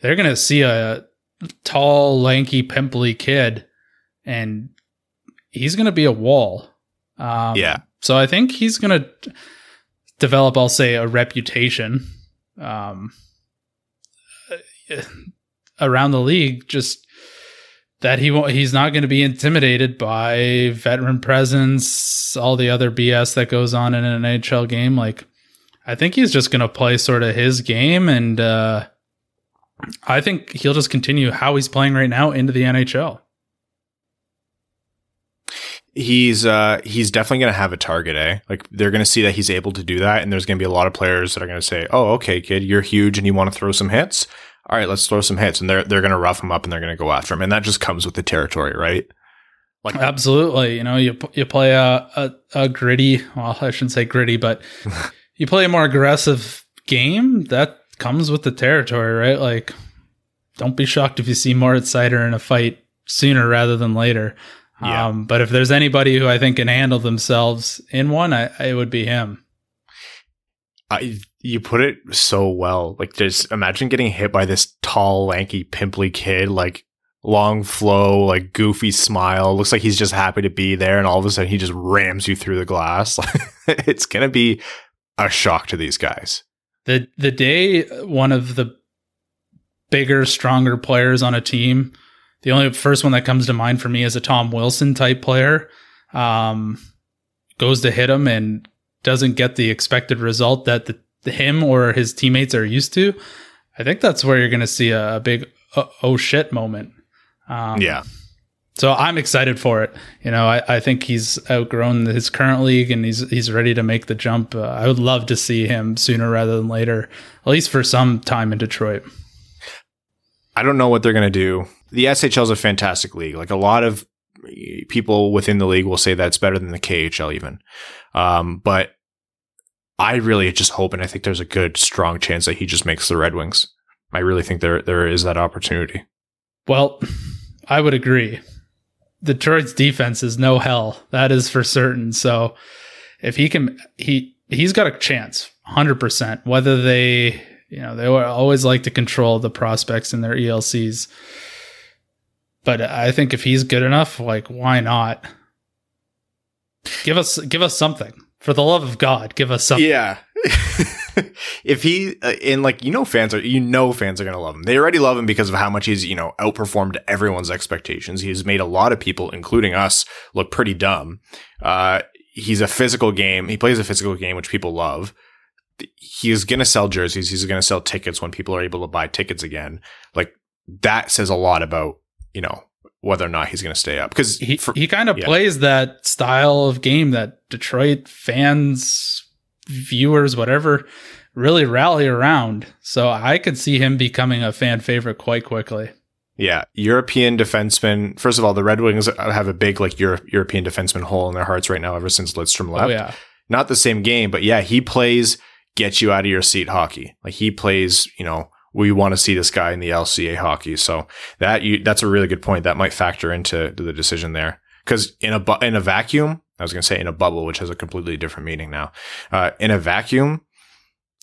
they're going to see a tall, lanky, pimply kid, and he's going to be a wall. Um, yeah. So I think he's going to develop, I'll say, a reputation um, around the league. Just that he won't, he's not going to be intimidated by veteran presence, all the other BS that goes on in an NHL game. Like, I think he's just going to play sort of his game, and uh, I think he'll just continue how he's playing right now into the NHL he's uh he's definitely going to have a target eh? Like they're going to see that he's able to do that and there's going to be a lot of players that are going to say oh okay kid you're huge and you want to throw some hits? All right let's throw some hits. And they're they're going to rough him up and they're going to go after him and that just comes with the territory right? Like absolutely. You know you you play a a, a gritty well i shouldn't say gritty but [laughs] you play a more aggressive game that comes with the territory right? Like don't be shocked if you see Moritz Seider in a fight sooner rather than later yeah. Um, but if there's anybody who I think can handle themselves in one, I, it would be him. I, you put it so well. Like, just imagine getting hit by this tall, lanky, pimply kid, like long flow, like goofy smile. Looks like he's just happy to be there, and all of a sudden he just rams you through the glass. [laughs] it's gonna be a shock to these guys. The the day one of the bigger, stronger players on a team the only first one that comes to mind for me is a Tom Wilson type player. Um, goes to hit him and doesn't get the expected result that the, him or his teammates are used to. I think that's where you're going to see a, a big uh, oh shit moment. Um, yeah. So I'm excited for it. You know, I, I think he's outgrown his current league and he's he's ready to make the jump. Uh, I would love to see him sooner rather than later, at least for some time in Detroit. I don't know what they're going to do the SHL is a fantastic league. Like a lot of people within the league will say that it's better than the KHL even. Um, but I really just hope, and I think there's a good, strong chance that he just makes the Red Wings. I really think there there is that opportunity. Well, I would agree. Detroit's defense is no hell. That is for certain. So if he can, he he's got a chance, hundred percent. Whether they, you know, they always like to control the prospects in their ELCs. But I think if he's good enough, like why not? Give us give us something. For the love of God, give us something. Yeah. [laughs] if he uh, and like you know fans are you know fans are going to love him. They already love him because of how much he's, you know, outperformed everyone's expectations. He's made a lot of people including us look pretty dumb. Uh he's a physical game. He plays a physical game which people love. He's going to sell jerseys. He's going to sell tickets when people are able to buy tickets again. Like that says a lot about you know whether or not he's going to stay up because he for, he kind of yeah. plays that style of game that Detroit fans, viewers, whatever, really rally around. So I could see him becoming a fan favorite quite quickly. Yeah, European defensemen. First of all, the Red Wings have a big like Euro- European defenseman hole in their hearts right now ever since Lidstrom left. Oh yeah, not the same game, but yeah, he plays get you out of your seat hockey. Like he plays, you know, we want to see this guy in the LCA hockey. So that you, that's a really good point. That might factor into the decision there. Cause in a, bu- in a vacuum, I was going to say in a bubble, which has a completely different meaning now. Uh, in a vacuum,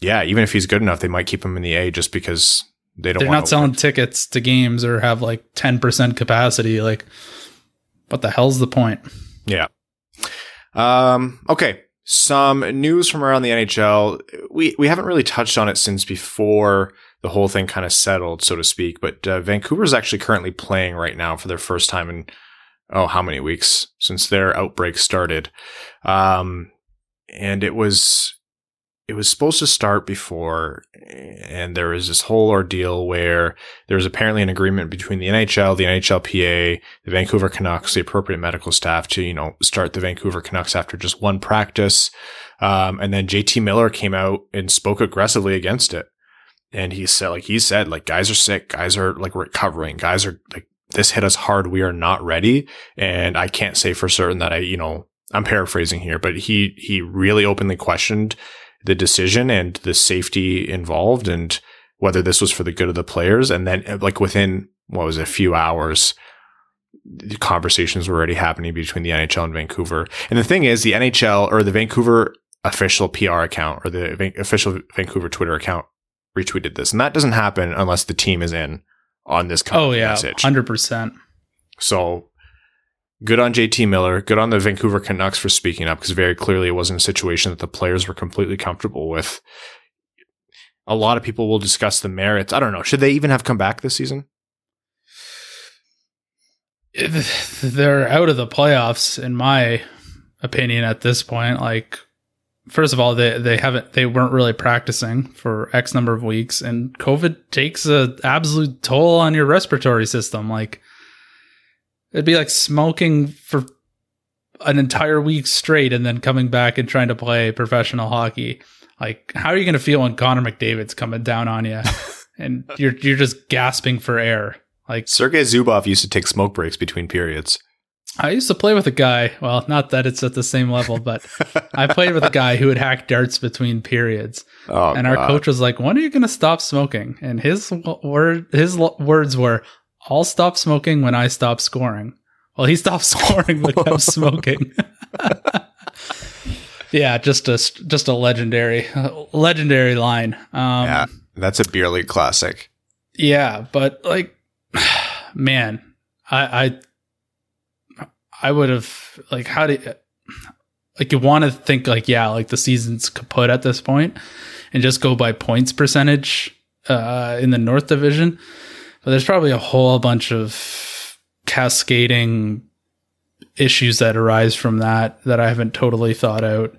yeah, even if he's good enough, they might keep him in the A just because they don't. They're not selling tickets to games or have like ten percent capacity. Like, what the hell's the point? Yeah. Um. Okay. Some news from around the NHL. We we haven't really touched on it since before the whole thing kind of settled, so to speak. But uh, Vancouver is actually currently playing right now for their first time in oh, how many weeks since their outbreak started? Um, and it was it was supposed to start before, and there was this whole ordeal where there was apparently an agreement between the NHL, the NHLPA, the Vancouver Canucks, the appropriate medical staff to, you know, start the Vancouver Canucks after just one practice. Um, and then JT Miller came out and spoke aggressively against it. And he said, like he said, like guys are sick, guys are like recovering, guys are like, this hit us hard. We are not ready. And I can't say for certain that I, you know, I'm paraphrasing here, but he, he really openly questioned the decision and the safety involved and whether this was for the good of the players. And then uh, like within what was it, a few hours, the conversations were already happening between the NHL and Vancouver. And the thing is the NHL or the Vancouver official PR account or the Van- official Vancouver Twitter account retweeted this. And that doesn't happen unless the team is in on this oh yeah message. 100% So good on JT Miller, good on the Vancouver Canucks for speaking up because very clearly it wasn't a situation that the players were completely comfortable with. A lot of people will discuss the merits. I don't know. Should they even have come back this season? they're out of the playoffs in my opinion at this point like first of all they they haven't they weren't really practicing for x number of weeks and covid takes a absolute toll on your respiratory system like it'd be like smoking for an entire week straight and then coming back and trying to play professional hockey like how are you going to feel when connor mcdavid's coming down on you [laughs] and you're you're just gasping for air like Sergei Zubov used to take smoke breaks between periods. I used to play with a guy. Well, not that it's at the same level, but [laughs] I played with a guy who would hack darts between periods. Oh, and our God. coach was like, "When are you going to stop smoking?" And his word, his words were, "I'll stop smoking when I stop scoring." Well, he stopped [laughs] scoring but kept smoking. [laughs] yeah, just a just a legendary, legendary line. Um, yeah, that's a beer league classic. yeah, but like, [sighs] man, I I, I would have like how do you, like you want to think like yeah like the season's kaput at this point and just go by points percentage uh, in the North Division, but there's probably a whole bunch of cascading issues that arise from that that I haven't totally thought out.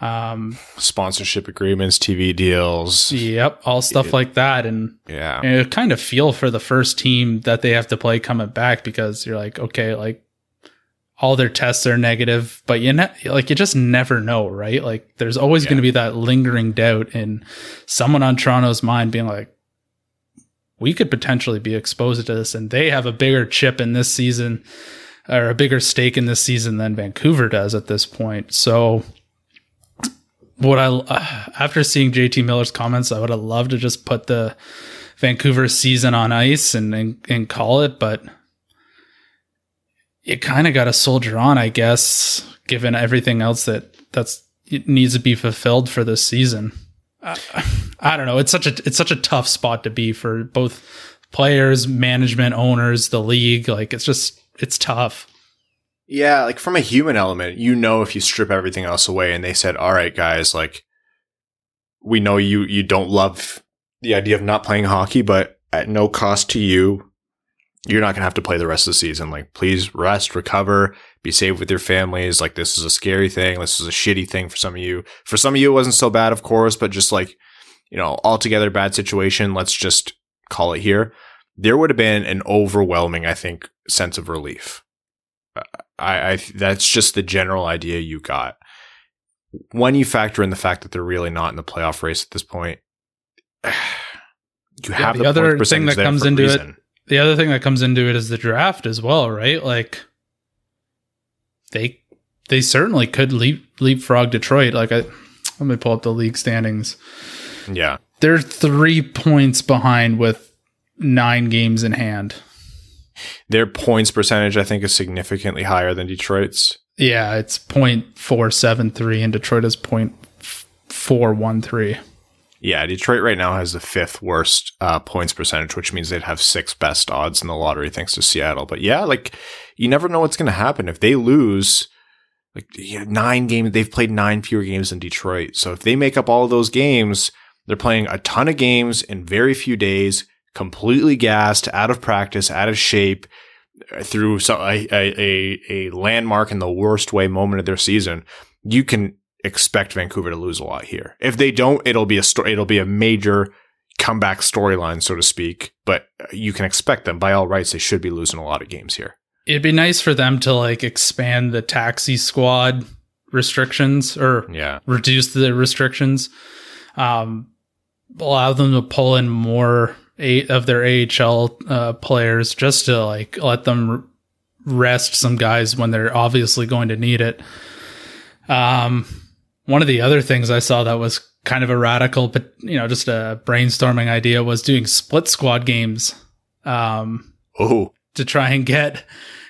Um, Sponsorship agreements, TV deals. yep, all stuff like that, and Yeah. you kind of feel for the first team that they have to play coming back because you're like, okay, like all their tests are negative, but you ne- like you just never know, right? Like there's always Yeah. going to be that lingering doubt in someone on Toronto's mind being like, we could potentially be exposed to this, and they have a bigger chip in this season or a bigger stake in this season than Vancouver does at this point. So what I [sighs] after seeing JT Miller's comments, I would have loved to just put the Vancouver season on ice and and, and call it, but you kind of got to soldier on, I guess, given everything else that that's needs to be fulfilled for this season. Uh, I don't know. It's such a it's such a tough spot to be for both players, management, owners, the league. Like it's just it's tough. Yeah, like from a human element, you know if you strip everything else away and they said, "All right, guys, like we know you you don't love the idea of not playing hockey, but at no cost to you, you're not going to have to play the rest of the season. Like please rest, recover, be safe with your families. Like this is a scary thing. This is a shitty thing for some of you. For some of you it wasn't so bad, of course, but just like, you know, altogether bad situation, let's just call it here. There would have been an overwhelming, I think, sense of relief. I, I that's just the general idea you got. When you factor in the fact that they're really not in the playoff race at this point, [sighs] you have the the, other thing that comes into it- the other thing that comes into it is the draft as well, right? Like they they certainly could leap leapfrog Detroit. Like I let me pull up the league standings. Yeah, They're three points behind with nine games in hand. their points percentage I think is significantly higher than Detroit's. Yeah, it's point four seven three, and Detroit is point four one three. Yeah, Detroit right now has the fifth worst uh, points percentage, which means they'd have six best odds in the lottery thanks to Seattle. But yeah, like you never know what's going to happen if they lose. Like yeah, nine games, they've played nine fewer games than Detroit. So if they make up all of those games, they're playing a ton of games in very few days, completely gassed, out of practice, out of shape, uh, through some, a, a a a landmark in the worst way moment of their season. You can expect Vancouver to lose a lot here. If they don't, it'll be a story. It'll be a major comeback storyline, so to speak. But you can expect them by all rights. They should be losing a lot of games here. It'd be nice for them to like expand the taxi squad restrictions or Yeah, reduce the restrictions. Um, allow them to pull in more eight of their AHL uh, players just to like let them rest some guys when they're obviously going to need it. Um, one of the other things I saw that was kind of a radical, but you know, just a brainstorming idea was doing split squad games. Um, oh, to try and get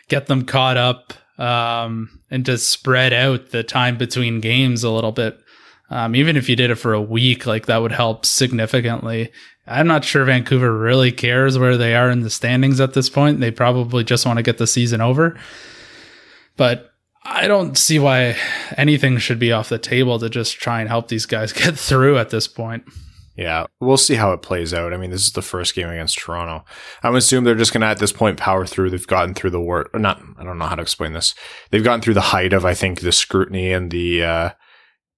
get them caught up um, and to spread out the time between games a little bit. Um, even if you did it for a week, like that would help significantly. I'm not sure Vancouver really cares where they are in the standings at this point. They probably just want to get the season over. But I don't see why anything should be off the table to just try and help these guys [laughs] get through at this point. Yeah, we'll see how it plays out. I mean, this is the first game against Toronto. I'm assuming they're just going to at this point power through. They've gotten through the work, not. I don't know how to explain this. They've gotten through the height of, I think, the scrutiny and the uh,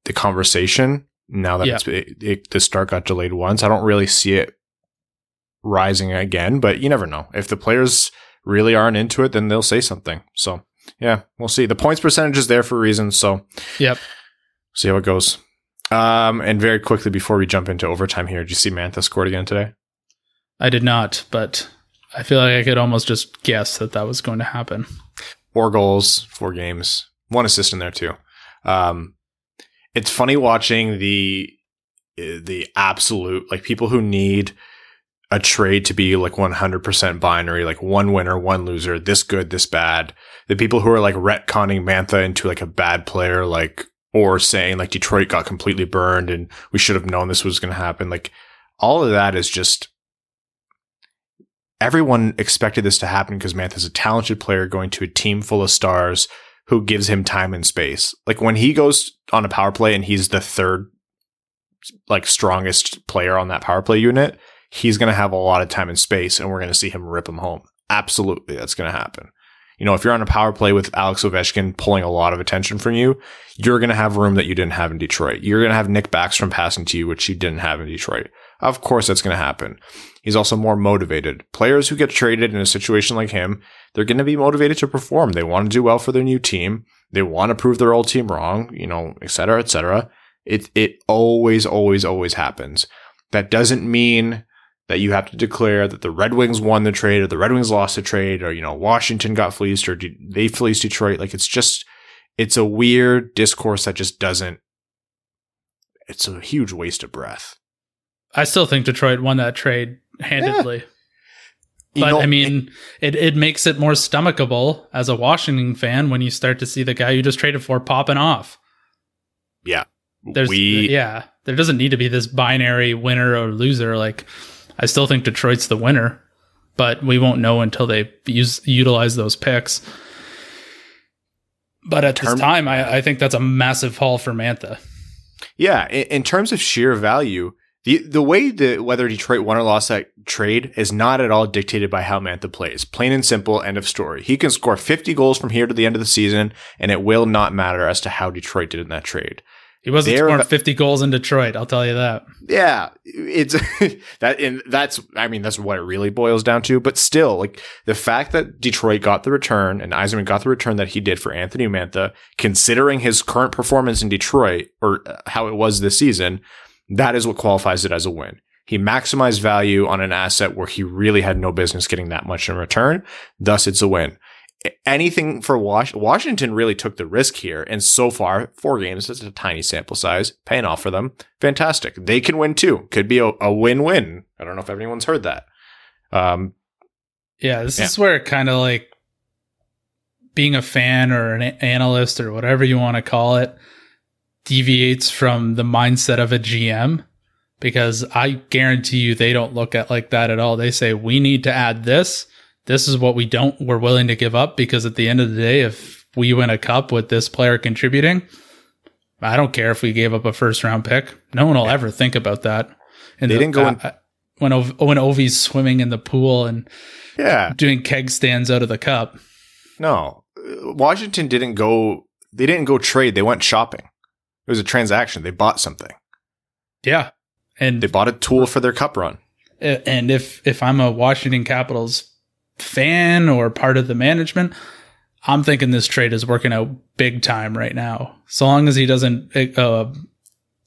the conversation. Now that Yeah. it's, it, it, the start got delayed once, I don't really see it rising again. But you never know. If the players really aren't into it, then they'll say something. So yeah, we'll see. The points percentage is there for a reason. So Yep. see how it goes. Um, and very quickly before we jump into overtime here, did you see Mantha scored again today? I did not, but I feel like I could almost just guess that that was going to happen. Four goals, four games, one assist in there too. Um, it's funny watching the eh, the absolute like people who need a trade to be like 100% binary, like one winner, one loser, this good, this bad. The people who are like retconning Mantha into like a bad player, like, or saying like Detroit got completely burned and we should have known this was going to happen. Like, all of that is just everyone expected this to happen because Mantha's a talented player going to a team full of stars who gives him time and space. Like when he goes on a power play and he's the third like strongest player on that power play unit, he's going to have a lot of time and space and we're going to see him rip him home. Absolutely, that's going to happen. You know, if you're on a power play with Alex Ovechkin pulling a lot of attention from you, you're going to have room that you didn't have in Detroit. You're going to have Nick Backstrom passing to you, which you didn't have in Detroit. Of course, that's going to happen. He's also more motivated. Players who get traded in a situation like him, they're going to be motivated to perform. They want to do well for their new team. They want to prove their old team wrong, you know, et cetera, et cetera. It, it always, always, always happens. That doesn't mean that you have to declare that the Red Wings won the trade or the Red Wings lost the trade or, you know, Washington got fleeced or they fleeced Detroit. Like it's just, it's a weird discourse that just doesn't, it's a huge waste of breath. I still think Detroit won that trade handedly. You But know, I mean, it, it makes it more stomachable as a Washington fan when you start to see the guy you just traded for popping off. yeah, There's we, yeah, there doesn't need to be this binary winner or loser. Like, I still think Detroit's the winner, but we won't know until they use utilize those picks. But at Term- this time, I, I think that's a massive haul for Mantha. Yeah, in, in terms of sheer value, the the way that whether Detroit won or lost that trade is not at all dictated by how Mantha plays. Plain and simple, end of story. He can score 50 goals from here to the end of the season, and it will not matter as to how Detroit did in that trade. He wasn't They're scoring the- 50 goals in Detroit. I'll tell you that. Yeah, it's [laughs] that, and that's I mean that's what it really boils down to. But still, like the fact that Detroit got the return and Yzerman got the return that he did for Anthony Mantha, considering his current performance in Detroit or uh, how it was this season, that is what qualifies it as a win. He maximized value on an asset where he really had no business getting that much in return. Thus, it's a win. Anything for Wash- Washington really took the risk here. And so far, four games, it's a tiny sample size, paying off for them. Fantastic. They can win too. Could be a, a win-win. I don't know if anyone's heard that. Um, Yeah, this Yeah. is where kind of like being a fan or an analyst or whatever you want to call it deviates from the mindset of a GM because I guarantee you they don't look at like that at all. They say we need to add this. This is what we don't we're willing to give up because at the end of the day if we win a cup with this player contributing, I don't care if we gave up a first round pick. No one will ever think about that. And They didn't go in- when when Ovi's swimming in the pool and yeah, doing keg stands out of the cup. no. Washington didn't go, they didn't go trade. They went shopping. It was a transaction. They bought something. Yeah. And They bought a tool for their cup run. and if if I'm a Washington Capitals fan or part of the management, I'm thinking this trade is working out big time right now. So long as he doesn't, uh,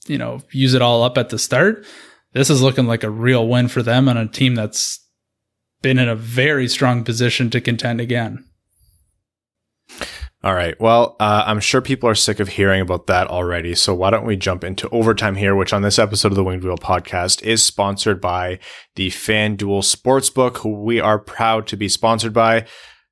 you know, use it all up at the start, this is looking like a real win for them on a team that's been in a very strong position to contend again. All right. Well, uh, I'm sure people are sick of hearing about that already. So why don't we jump into overtime here, which on this episode of the Winged Wheel podcast is sponsored by the FanDuel Sportsbook, who we are proud to be sponsored by.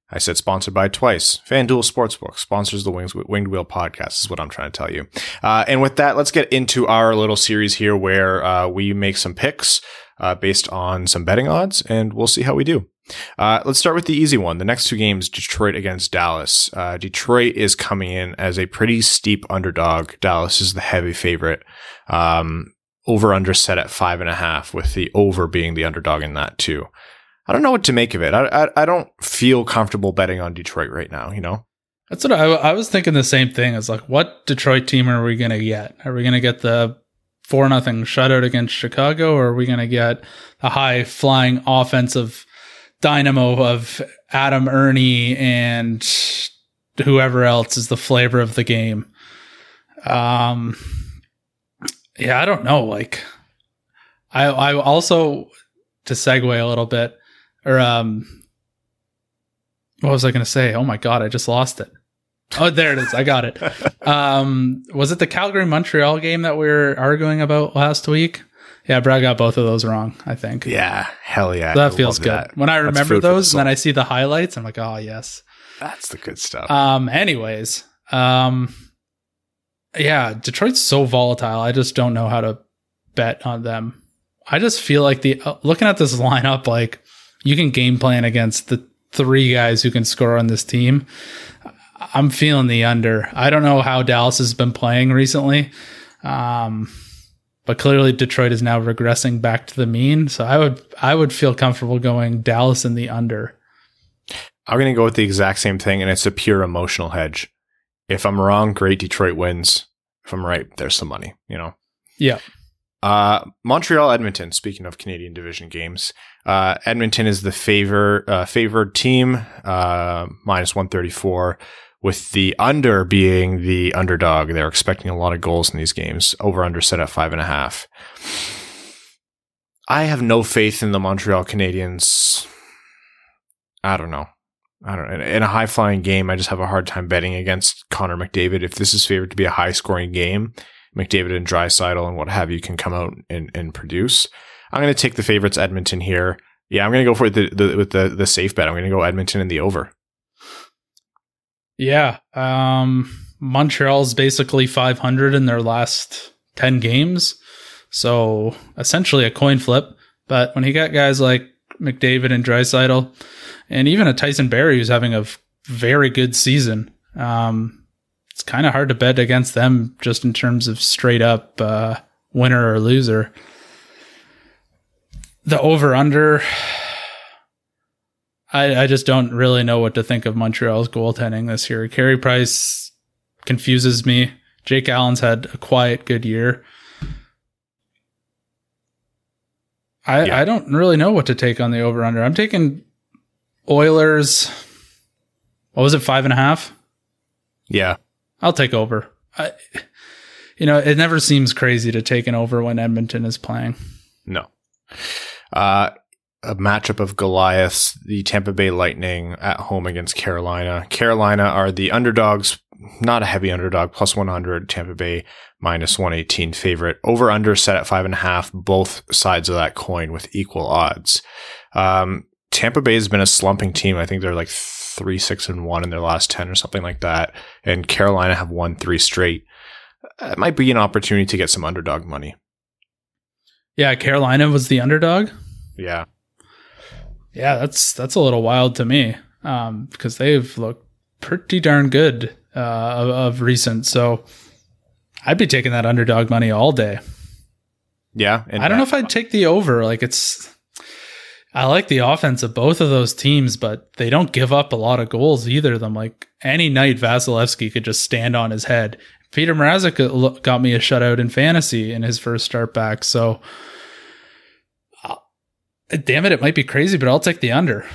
I said sponsored by twice. FanDuel Sportsbook sponsors the Wings, Winged Wheel podcast, is what I'm trying to tell you. Uh, and with that, let's get into our little series here where uh, we make some picks uh, based on some betting odds, and we'll see how we do. Uh, let's start with the easy one. The next two games, Detroit against Dallas. Uh, Detroit is coming in as a pretty steep underdog. Dallas is the heavy favorite. Um, over under set at five and a half, with the over being the underdog in that too. I don't know what to make of it. I, I, I don't feel comfortable betting on Detroit right now. You know, That's what I, I was thinking. The same thing. It's like, what Detroit team are we going to get? Are we going to get the four nothing shutout against Chicago, or are we going to get the high flying offensive dynamo of Adam Erne and whoever else is the flavor of the game? Um, yeah, I don't know. Like, I I also to segue a little bit, or um, what was I going to say? Oh my god, I just lost it. Oh, there it is. I got it. [laughs] Um, was it the Calgary Montreal game that we were arguing about last week? Yeah, Brad got both of those wrong. I think. yeah, hell yeah, that I feels good. that. When I remember the those, and then. I see the highlights, I'm like, oh yes. that's the good stuff. Um. Anyways, um, yeah, Detroit's so volatile. I just don't know how to bet on them. I just feel like the uh, looking at this [laughs] lineup, like you can game plan against the three guys who can score on this team. I'm feeling the under. I don't know how Dallas has been playing recently, um, but clearly Detroit is now regressing back to the mean. So I would I would feel comfortable going Dallas in the under. I'm going to go with the exact same thing, and it's a pure emotional hedge. If I'm wrong, great, Detroit wins. If I'm right, there's some money, you know? Yeah. Uh, Montreal, Edmonton. Speaking of Canadian Division games, uh, Edmonton is the favor uh, favored team, uh, minus one thirty four, with the under being the underdog. They're expecting a lot of goals in these games. Over under set at five and a half. I have no faith in the Montreal Canadiens. I don't know. I don't know. In a high flying game, I just have a hard time betting against Connor McDavid. If this is favored to be a high scoring game, McDavid and Draisaitl and what have you can come out and, and produce. I'm going to take the favorites Edmonton here. Yeah, I'm going to go for the, the with the the safe bet. I'm going to go Edmonton in the over. Yeah. Um, Montreal's basically 500 in their last 10 games. So essentially a coin flip. But when he got guys like McDavid and Draisaitl, and even a Tyson Barrie who's having a very good season, um, it's kind of hard to bet against them just in terms of straight up uh, winner or loser. The over under, I, I just don't really know what to think of Montreal's goaltending this year. Carey Price confuses me. Jake Allen's had a quiet good year. I Yeah. I don't really know what to take on the over under. I'm taking Oilers. What was it? Five and a half. Yeah, I'll take over. I, you know, it never seems crazy to take an over when Edmonton is playing. no. Uh, a matchup of Goliaths, the Tampa Bay Lightning at home against Carolina. Carolina are the underdogs, not a heavy underdog, plus 100. Tampa Bay minus 118 favorite. Over under set at five and a half, both sides of that coin with equal odds. Um, Tampa Bay has been a slumping team. I think they're like three, six, and one in their last 10 or something like that. And Carolina have won three straight. It might be an opportunity to get some underdog money. Yeah, Carolina was the underdog. Yeah. Yeah, that's that's a little wild to me um, because they've looked pretty darn good uh, of, of recent. So I'd be taking that underdog money all day. Yeah. And I don't know if I'd take the over. Like it's, I like the offense of both of those teams, but they don't give up a lot of goals either of them. Like any night, Vasilevskiy could just stand on his head, Petr Mrazek got me a shutout in fantasy in his first start back. So, damn it, it might be crazy, but I'll take the under.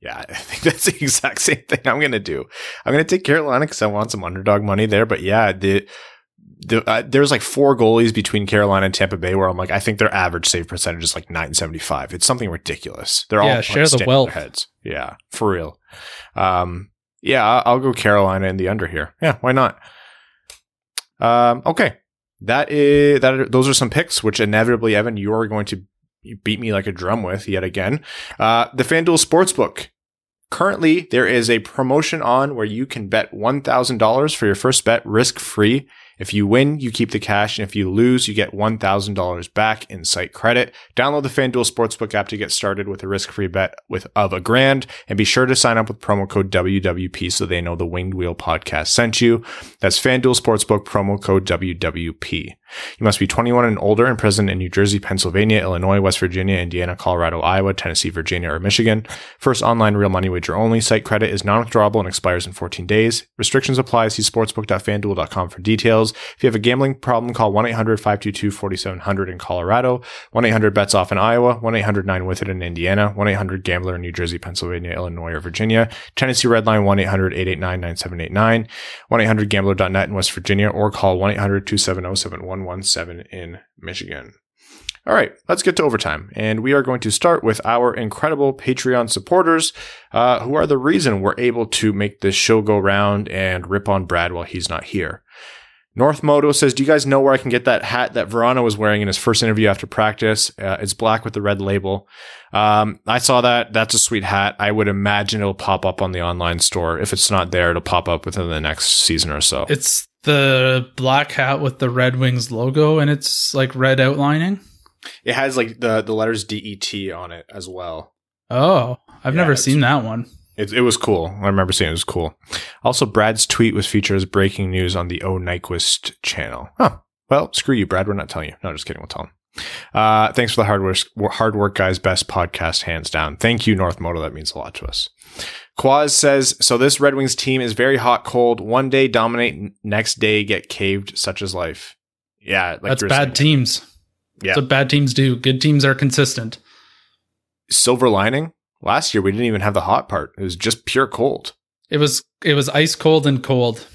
Yeah, [laughs] I think that's the exact same thing I'm going to do. I'm going to take Carolina because I want some underdog money there. But yeah, the, the uh, there's like four goalies between Carolina and Tampa Bay where I'm like, I think their average save percentage is like 975. It's something ridiculous. They're yeah, all share like, the wealth. heads. Yeah, for real. Um, yeah, I'll go Carolina in the under here. Yeah, why not? Um, okay, that is that. Those are some picks, which inevitably, Evan, you are going to beat me like a drum with yet again. Uh, the FanDuel Sportsbook. Currently, there is a promotion on where you can bet $1,000 for your first bet risk free. If you win, you keep the cash, and if you lose, you get $1,000 back in site credit. Download the FanDuel Sportsbook app to get started with a risk-free bet with of a grand, and be sure to sign up with promo code WWP so they know the Winged Wheel podcast sent you. That's FanDuel Sportsbook promo code WWP. You must be 21 and older and present in New Jersey, Pennsylvania, Illinois, West Virginia, Indiana, Colorado, Iowa, Tennessee, Virginia, or Michigan. First online real money wager only. Site credit is non-withdrawable and expires in 14 days. Restrictions apply. See sportsbook.fanduel.com for details. If you have a gambling problem, call 1-800-522-4700 in Colorado, 1-800-BETS-OFF in Iowa, 1-800-9-WITH-IT in Indiana, 1-800-GAMBLER in New Jersey, Pennsylvania, Illinois, or Virginia. Tennessee Redline 1-800-889-9789, 1-800-GAMBLER.net in West Virginia, or call 1-800-270-7117 in Michigan. All right, let's get to overtime. And we are going to start with our incredible Patreon supporters, uh, who are the reason we're able to make this show go round and rip on Brad while he's not here. North Moto says, Do you guys know where I can get that hat that Vrana was wearing in his first interview after practice? Uh, it's black with the red label. Um, I saw that. That's a sweet hat. I would imagine it'll pop up on the online store. If it's not there, it'll pop up within the next season or so. It's the black hat with the Red Wings logo and it's like red outlining. It has like the, the letters DET on it as well. Oh, I've Yeah, never seen that one. It, it was cool. I remember seeing it, it was cool. Also, Brad's tweet was featured as breaking news on the O Nyquist channel. Huh. Well, screw you, Brad. We're not telling you. No, just kidding. We'll tell him. Uh, thanks for the hard work, hard work, guys. Best podcast, hands down. Thank you, North Moto. That means a lot to us. Quaz says, so this Red Wings team is very hot, cold. One day dominate, next day get caved, such as life. Yeah. Like That's bad saying. teams. Yeah. That's what bad teams do. Good teams are consistent. Silver lining. Last year, we didn't even have the hot part. It was just pure cold. It was it was ice cold and cold.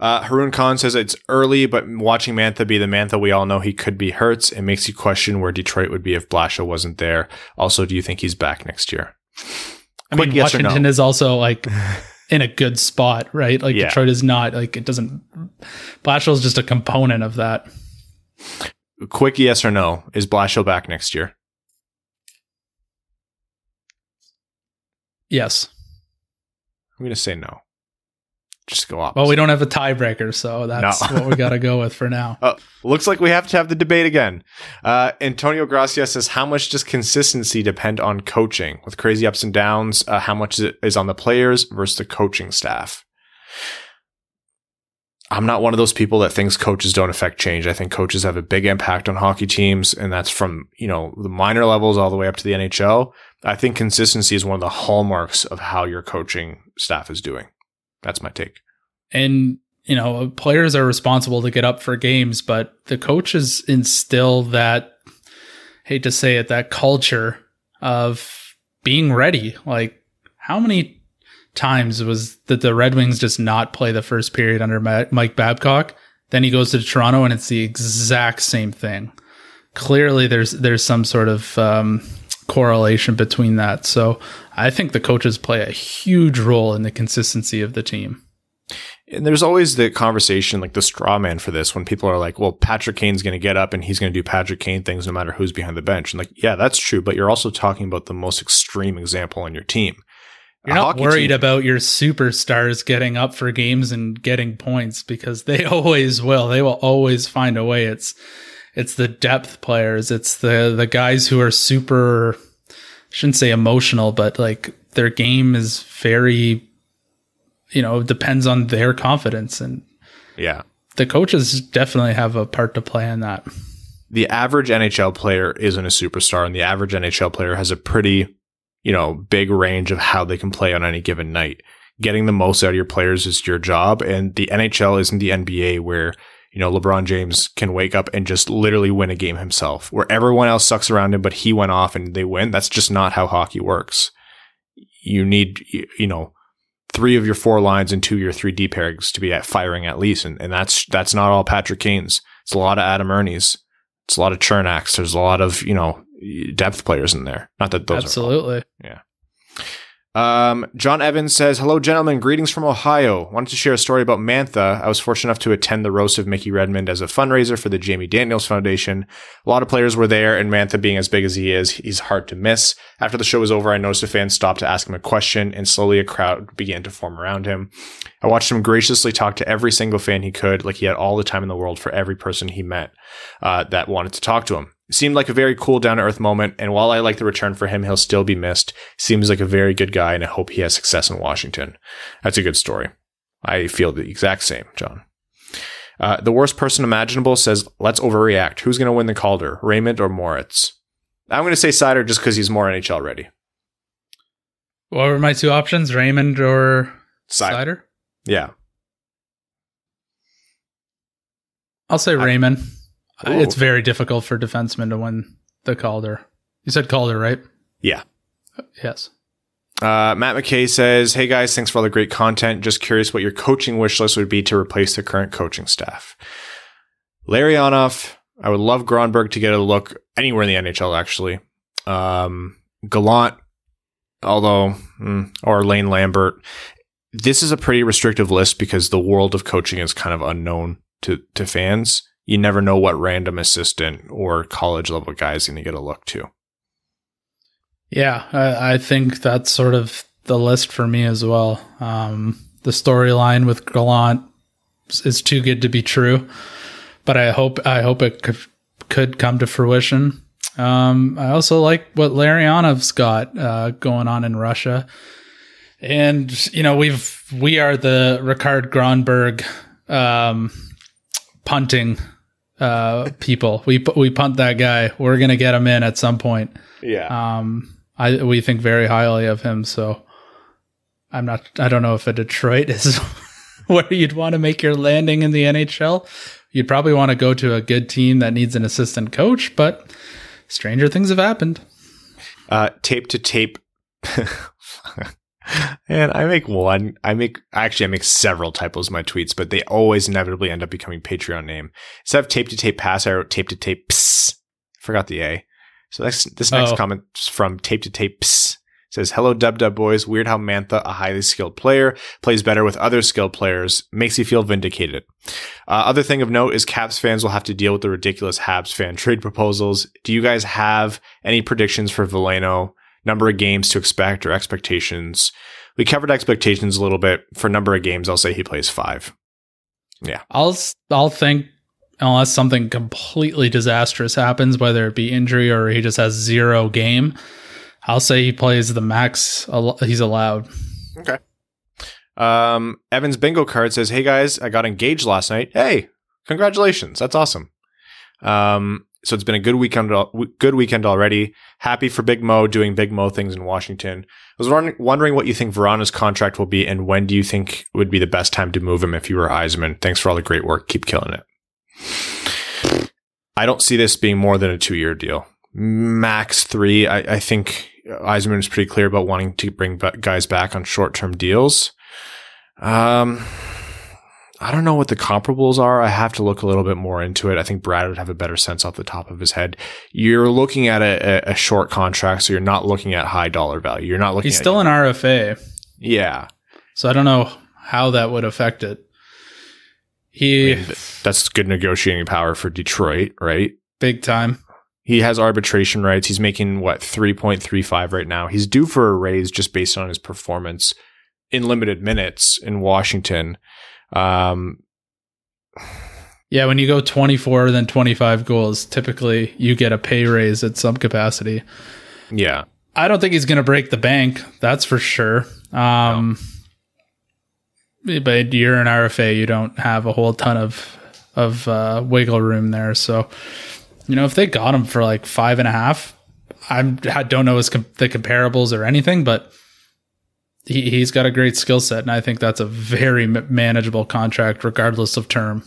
Uh, Harun Khan says it's early, but watching Mantha be the Mantha we all know he could be hurts. It makes you question where Detroit would be if Blasha wasn't there. Also, do you think he's back next year? I Quick mean, yes or no. Washington is also like [laughs] in a good spot, right? Like Yeah. Detroit is not. Like it doesn't. Blashill is just a component of that. Quick yes or no. Is Blasha back next year? Yes. I'm going to say no. Just go up. Well, we don't have a tiebreaker, so that's No. what we got to go with for [laughs] now. Oh, looks like we have to have the debate again. Uh, Antonio Gracia says, "How much does consistency depend on coaching? With crazy ups and downs, uh, how much is it is on the players versus the coaching staff?" I'm not one of those people that thinks coaches don't affect change. I think coaches have a big impact on hockey teams, and that's from you know the minor levels all the way up to the NHL. I think consistency is one of the hallmarks of how your coaching staff is doing. That's my take. And you know, players are responsible to get up for games, but the coaches instill that. Hate to say it, that culture of being ready. Like, how many times was that the Red Wings just not play the first period under Mike Babcock? Then he goes to Toronto, and it's the exact same thing. Clearly, there's there's some sort of um, correlation between that. So, I think the coaches play a huge role in the consistency of the team. And there's always the conversation, like the straw man for this, when people are like, well, Patrick Kane's going to get up and he's going to do Patrick Kane things no matter who's behind the bench. And like, yeah, that's true. But you're also talking about the most extreme example on your team. You're not worried team- about your superstars getting up for games and getting points because they [laughs] always will. They will always find a way. It's it's the depth players. It's the the guys who are super I shouldn't say emotional, but like their game is very you know, depends on their confidence and Yeah. the coaches definitely have a part to play in that. The average NHL player isn't a superstar, and the average NHL player has a pretty, you know, big range of how they can play on any given night. getting the most out of your players is your job. And the NHL isn't the NBA where, you know, LeBron James can wake up and just literally win a game himself, where everyone else sucks around him, but he went off and they win. That's just not how hockey works. You need, you know, three of your four lines and two of your three D pairs to be at firing at least. And, and that's, that's not all Patrick Kane's. It's a lot of Adam Erne's. It's a lot of Cernaks. There's a lot of, you know, depth players in there. Not that those Absolutely. yeah. Um, John Evans says, Hello, gentlemen. Greetings from Ohio. Wanted to share a story about Mantha. I was fortunate enough to attend the roast of Mickey Redmond as a fundraiser for the Jamie Daniels Foundation. A lot of players were there, and Mantha, being as big as he is, he's hard to miss. After the show was over, I noticed a fan stopped to ask him a question, and slowly a crowd began to form around him. I watched him graciously talk to every single fan he could, like he had all the time in the world for every person he met uh, that wanted to talk to him. It seemed like a very cool, down to earth moment, and while I like the return for him, he'll still be missed. Seems like a very good guy, and I hope he has success in Washington. That's a good story. I feel the exact same, John. Uh, the worst person imaginable says, let's overreact. Who's going to win the Calder, Raymond or Moritz? I'm going to say Seider just because he's more NHL ready. What were my two options? Raymond or. Seider? Yeah. I'll say I- Raymond. Ooh. It's very difficult for defensemen to win the Calder. You said Calder, right? Yeah. Yes. Uh, Matt McKay says, Hey guys, thanks for all the great content. Just curious what your coaching wish list would be to replace the current coaching staff. Larionov, I would love Grönborg to get a look anywhere in the NHL, actually. Um, Gallant, although, mm, or Lane Lambert. This is a pretty restrictive list because the world of coaching is kind of unknown to, to fans. You never know what random assistant or college level guy is going to get a look to. Yeah, I, I think that's sort of the list for me as well. Um, the storyline with Gallant is- too good to be true, but I hope I hope it could, could come to fruition. Um, I also like what Larionov's got uh, going on in Russia, and you know we've we are the Rikard Grönborg um, punting uh, people. We we punt that guy. We're gonna get him in at some point. Yeah. Um, I we think very highly of him. So I'm not. I don't know if a Detroit [laughs] is where you'd want to make your landing in the NHL. You'd probably want to go to a good team that needs an assistant coach, but stranger things have happened. uh, tape to tape. [laughs] and I make one. I make actually I make several typos in my tweets, but they always inevitably end up becoming Patreon name. Instead of tape to tape pass, I wrote tape to tape. Pss. Forgot the A. So this this next Oh. comment is from tape to tape. Pss. Says hello, Dub Dub boys. Weird how Mantha, a highly skilled player, plays better with other skilled players. Makes you feel vindicated. Uh, other thing of note is Caps fans will have to deal with the ridiculous Habs fan trade proposals. Do you guys have any predictions for Veleno? Number of games to expect or expectations? We covered expectations a little bit. For number of games, I'll say he plays five. Yeah. I'll I'll think unless something completely disastrous happens, whether it be injury or he just has zero game. I'll say he plays the max he's allowed. Okay. Um, Evan's bingo card says, "Hey guys, I got engaged last night. Hey, congratulations! That's awesome. Um, so it's been a good weekend. Good weekend already. Happy for Big Mo doing Big Mo things in Washington. I was wondering, what you think Vrana's contract will be, and when do you think would be the best time to move him if you were Yzerman? Thanks for all the great work. Keep killing it. I don't see this being more than a two-year deal. Max three. I, I think Yzerman is pretty clear about wanting to bring guys back on short-term deals. Um, I don't know what the comparables are. I have to look a little bit more into it. I think Brad would have a better sense off the top of his head. You're looking at a, a, short contract, so you're not looking at high dollar value. You're not looking. He's still an RFA, yeah. so I don't know how that would affect it. He I mean, that's good negotiating power for Detroit, right? big time. He has arbitration rights. He's making what 3.35 right now. He's due for a raise just based on his performance in limited minutes in Washington. Um, Yeah, when you go 24 then 25 goals, typically you get a pay raise at some capacity. yeah. I don't think he's going to break the bank. That's for sure. Um, But you're an RFA. You don't have a whole ton of of uh, wiggle room there. So, you know, if they got him for like five and a half, I'm, I don't know his com- the comparables or anything, but he, he's got a great skill set, and I think that's a very manageable contract, regardless of term.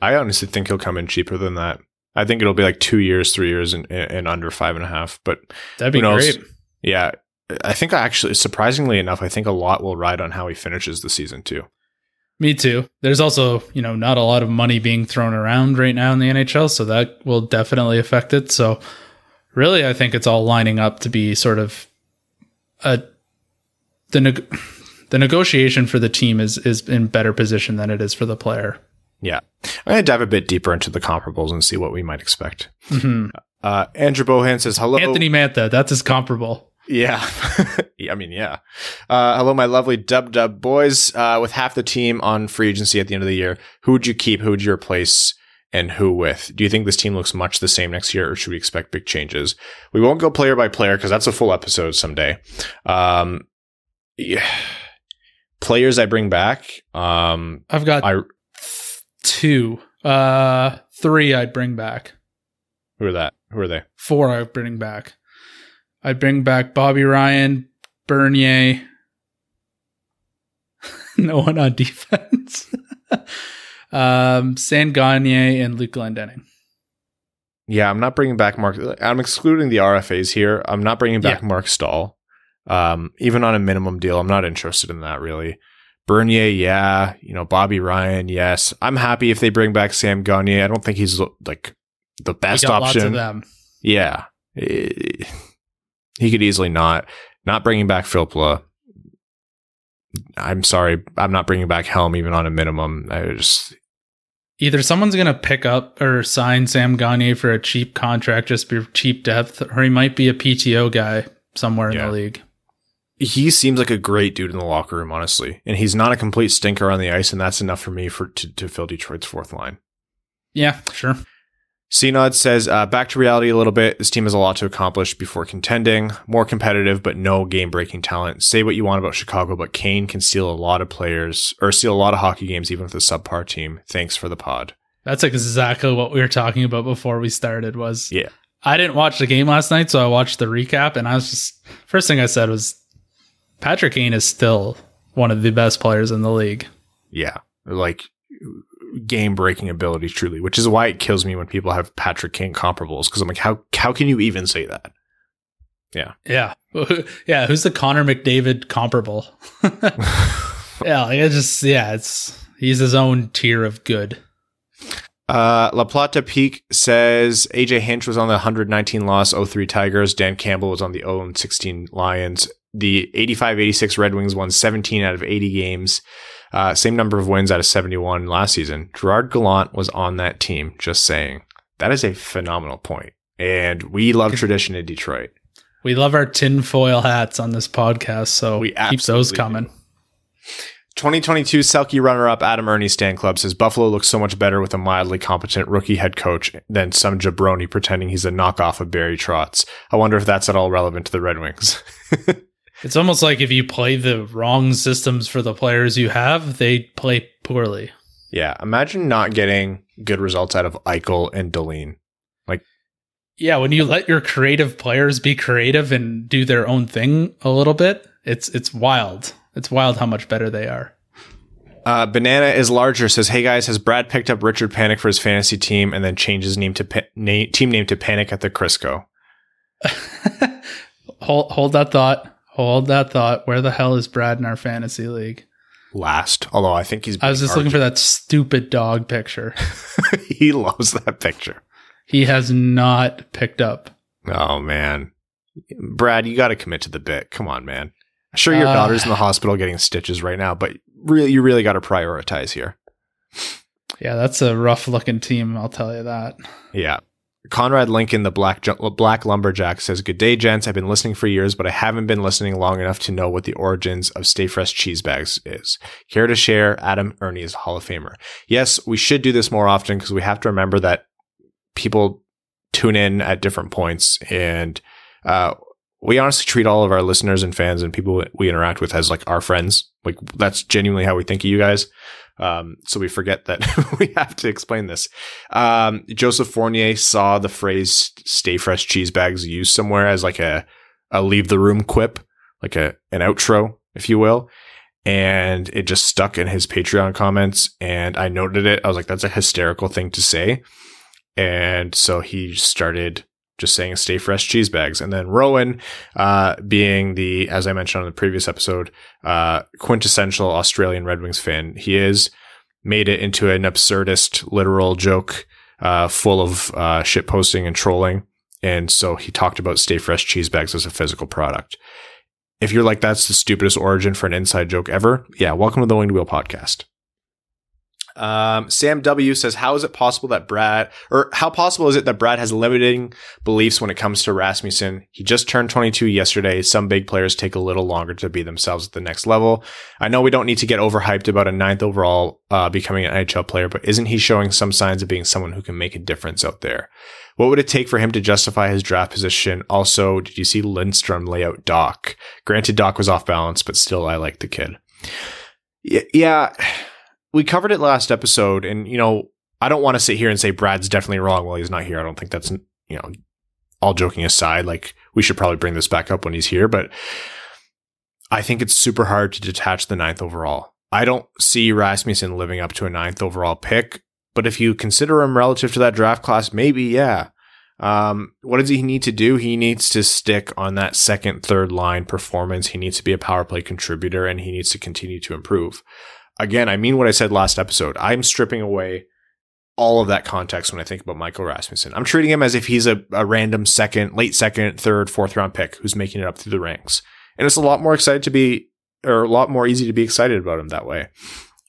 I honestly think he'll come in cheaper than that. I think it'll be like two years, three years, and, and under five and a half. But that'd be great. Yeah, I think I actually, surprisingly enough, I think a lot will ride on how he finishes the season too. Me too. There's also, you know, not a lot of money being thrown around right now in the NHL, so that will definitely affect it. So, really, I think it's all lining up to be sort of a the neg- the negotiation for the team is is in better position than it is for the player. Yeah, I'm gonna dive a bit deeper into the comparables and see what we might expect. Mm-hmm. Uh, Andrew Bohan says hello, Anthony Mantha. That's his comparable. [laughs] Yeah. I mean, yeah. Uh, hello, my lovely Dub Dub boys. Uh, with half the team on free agency at the end of the year, who would you keep? Who would you replace? And who with? Do you think this team looks much the same next year, or should we expect big changes? We won't go player by player because that's a full episode someday. Um, yeah. Players I bring back. Um, I've got I, two. Uh, three I'd bring back. Who are that? Who are they? Four I'd bring back. I'd bring back Bobby Ryan, Bernier. [laughs] no one on defense. [laughs] um, Sam Gagner and Luke Glendening. Yeah, I'm not bringing back Mark. I'm excluding the RFAs here. I'm not bringing back yeah. Marc Staal. Um, even on a minimum deal, I'm not interested in that really. Bernier, yeah. You know, Bobby Ryan, yes. I'm happy if they bring back Sam Gagner. I don't think he's like the best option. Yeah. Eh, he could easily not. Not bringing back Filppula. I'm sorry, I'm not bringing back Helm even on a minimum. I just either someone's going to pick up or sign Sam Gagner for a cheap contract, just for cheap depth, or he might be a PTO guy somewhere yeah. in the league. He seems like a great dude in the locker room, honestly, and he's not a complete stinker on the ice, and that's enough for me for to, to fill Detroit's fourth line. Yeah, sure. CNOD says, uh, back to reality a little bit. This team has a lot to accomplish before contending. More competitive, but no game breaking talent. Say what you want about Chicago, but Kane can steal a lot of players or steal a lot of hockey games, even with a subpar team. Thanks for the pod. That's exactly what we were talking about before we started was yeah. I didn't watch the game last night, so I watched the recap and I was just first thing I said was Patrick Kane is still one of the best players in the league. Yeah. Like game breaking ability truly, which is why it kills me when people have Patrick Kane comparables because I'm like, how how can you even say that? Yeah, yeah, [laughs] yeah. Who's the Connor McDavid comparable? [laughs] yeah, like it's just yeah, it's he's his own tier of good. Uh, La Plata Peak says AJ Hinch was on the 119 loss 03 Tigers. Dan Campbell was on the 0 16 Lions. The 85 86 Red Wings won 17 out of 80 games. Uh, same number of wins out of 71 last season. Gerard Gallant was on that team, just saying. That is a phenomenal point. And we love tradition in Detroit. We love our tinfoil hats on this podcast, so we keep those coming. Do. 2022 Selke runner-up Adam Erne Stan Club says Buffalo looks so much better with a mildly competent rookie head coach than some jabroni pretending he's a knockoff of Barry Trotz. I wonder if that's at all relevant to the Red Wings. [laughs] It's almost like if you play the wrong systems for the players you have, they play poorly. Yeah. Imagine not getting good results out of Eichel and Dahlin. Like, yeah, when you let your creative players be creative and do their own thing a little bit, it's it's wild. It's wild how much better they are. Uh, Banana is larger says, "Hey guys, has Brad picked up Richard Panik for his fantasy team and then changed his name to pa- na- team name to Panic at the Crisco?" [laughs] hold hold that thought. Hold that thought. Where the hell is Brad in our fantasy league? Last, although I think he's. I was just looking for that stupid dog picture. [laughs] he loves that picture. He has not picked up. Oh man, Brad, you got to commit to the bit. Come on, man. Sure, your uh, daughter's in the hospital getting stitches right now, but really, you really got to prioritize here. Yeah, that's a rough looking team. I'll tell you that. Yeah. Conrad Lincoln, the black black lumberjack, says, "Good day, gents. I've been listening for years, but I haven't been listening long enough to know what the origins of Stay Fresh cheese bags is. Care to share? Adam Erne is Hall of Famer. Yes, we should do this more often because we have to remember that people tune in at different points, and uh, we honestly treat all of our listeners and fans and people we interact with as like our friends. Like that's genuinely how we think of you guys. Um, so we forget that [laughs] we have to explain this. Um, Joseph Fournier saw the phrase "stay fresh cheese bags" used somewhere as like a a leave the room quip, like a an outro if you will. And it just stuck in his Patreon comments. And I noted it. I was like, that's a hysterical thing to say. And so he started just saying stay fresh cheese bags. And then Rowan, uh, being the, as I mentioned on the previous episode, uh, quintessential Australian Red Wings fan, he is made it into an absurdist literal joke, uh, full of, uh, shit posting and trolling. And so he talked about stay fresh cheese bags as a physical product. If you're like, that's the stupidest origin for an inside joke ever. Yeah. Welcome to the Winged Wheel podcast. Um, Sam W says, "How is it possible that Brad, or how possible is it that Brad has limiting beliefs when it comes to Rasmussen? He just turned 22 yesterday. Some big players take a little longer to be themselves at the next level. I know we don't need to get overhyped about a ninth overall uh, becoming an NHL player, but isn't he showing some signs of being someone who can make a difference out there? What would it take for him to justify his draft position? Also, did you see Lindstrom lay out Dach? Granted, Dach was off balance, but still, I like the kid. Yeah." yeah we covered it last episode, and you know, I don't want to sit here and say Brad's definitely wrong while he's not here. I don't think that's you know, all joking aside, like we should probably bring this back up when he's here, but I think it's super hard to detach the ninth overall. I don't see Rasmussen living up to a ninth overall pick, but if you consider him relative to that draft class, maybe yeah. Um, what does he need to do? He needs to stick on that second, third line performance. He needs to be a power play contributor and he needs to continue to improve again, I mean what I said last episode. I'm stripping away all of that context when I think about Michael Rasmussen. I'm treating him as if he's a, a random second, late second, third, fourth round pick who's making it up through the ranks. And it's a lot more excited to be, or a lot more easy to be excited about him that way.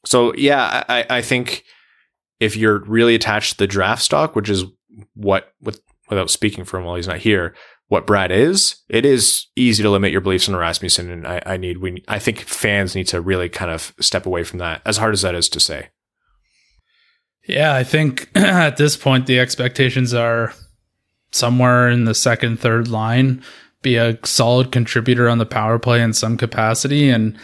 So yeah, I, I think if you're really attached to the draft stock, which is what, with, without speaking for him while he's not here, what Brad is, it is easy to limit your beliefs on Rasmussen. And I, I need, we, I think fans need to really kind of step away from that, as hard as that is to say. Yeah, I think [clears throat] at this point, the expectations are somewhere in the second, third line, be a solid contributor on the power play in some capacity and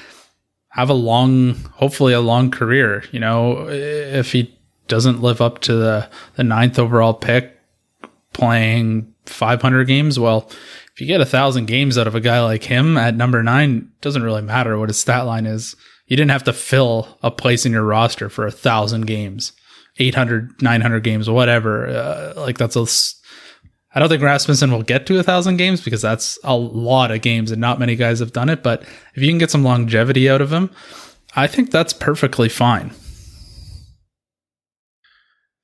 have a long, hopefully a long career. You know, if he doesn't live up to the, the ninth overall pick, playing 500 games. Well, if you get a thousand games out of a guy like him at number nine, doesn't really matter what his stat line is. You didn't have to fill a place in your roster for a thousand games, 800, 900 games, whatever. Uh, like that's a, I don't think Rasmussen will get to a thousand games because that's a lot of games and not many guys have done it. But if you can get some longevity out of him, I think that's perfectly fine.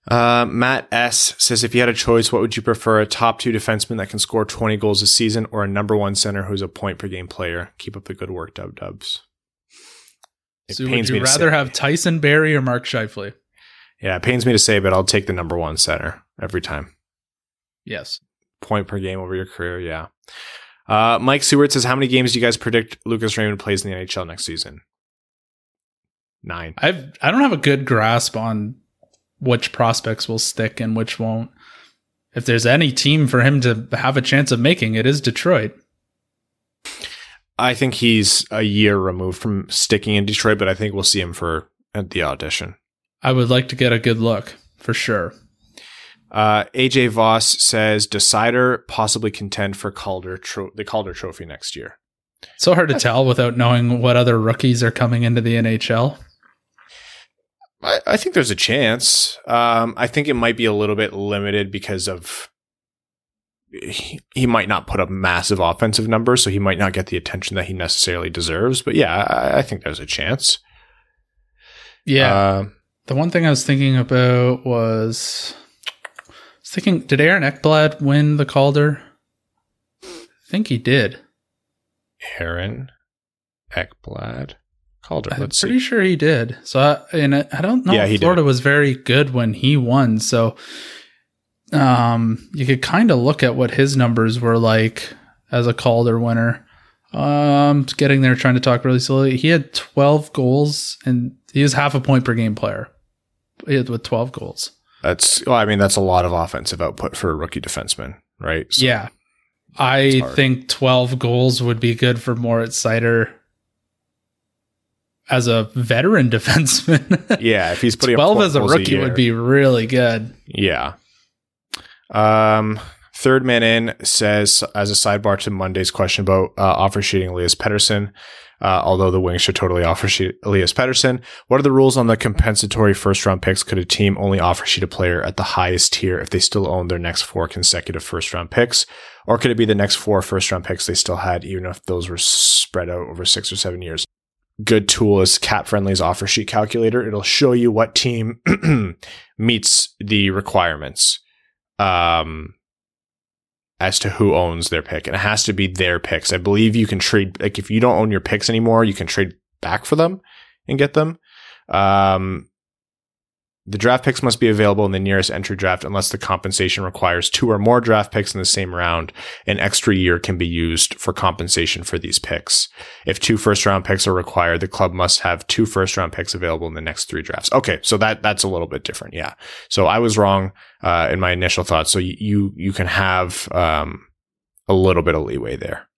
Uh, Matt S says, if you had a choice, what would you prefer? A top two defenseman that can score 20 goals a season or a number one center who's a point per game player? Keep up the good work, Dub Dubs. It so would you rather have Tyson Barrie or Mark Scheifele? Yeah, it pains me to say, but I'll take the number one center every time. Yes. Point per game over your career, yeah. Uh, Mike Seward says, how many games do you guys predict Lucas Raymond plays in the NHL next season? Nine. I've I don't have a good grasp on which prospects will stick and which won't. If there's any team for him to have a chance of making, it is Detroit. I think he's a year removed from sticking in Detroit, but I think we'll see him for at the audition. I would like to get a good look for sure. Uh, AJ Voss says Decider possibly contend for Calder tro- the Calder Trophy next year. So hard to tell without knowing what other rookies are coming into the NHL. I, I think there's a chance. Um, I think it might be a little bit limited because of he, he might not put up massive offensive numbers, so he might not get the attention that he necessarily deserves. But yeah, I, I think there's a chance. Yeah. Uh, the one thing I was thinking about was, I was thinking, did Aaron Ekblad win the Calder? I think he did. Aaron Ekblad. Calder. I'm pretty see. sure he did. So, I, and I, I don't know. Yeah, Florida did. was very good when he won. So, um, you could kind of look at what his numbers were like as a Calder winner. Um, getting there, trying to talk really slowly. He had 12 goals and he was half a point per game player. With 12 goals. That's, well, I mean, that's a lot of offensive output for a rookie defenseman, right? So yeah. I think 12 goals would be good for Moritz Seider as a veteran [laughs] defenseman. yeah, if he's putting 12 as a rookie a would be really good. Yeah. Um Third man in says, as a sidebar to Monday's question about uh, offer sheeting Elias Pettersson, uh, although the Wings should totally offer sheet Elias Pettersson. What are the rules on the compensatory first round picks? Could a team only offer sheet a player at the highest tier if they still own their next four consecutive first round picks? Or could it be the next four first round picks they still had, even if those were spread out over six or seven years? Good tool is Cap Friendly's offer sheet calculator. It'll show you what team [clears throat] meets the requirements. Um, as to who owns their pick. And it has to be their picks. I believe you can trade, like, if you don't own your picks anymore, you can trade back for them and get them. Um, the draft picks must be available in the nearest entry draft unless the compensation requires two or more draft picks in the same round. An extra year can be used for compensation for these picks. If two first round picks are required, the club must have two first round picks available in the next three drafts. Okay. So that, that's a little bit different. Yeah. So I was wrong, uh, in my initial thoughts. So you, you can have, um, a little bit of leeway there.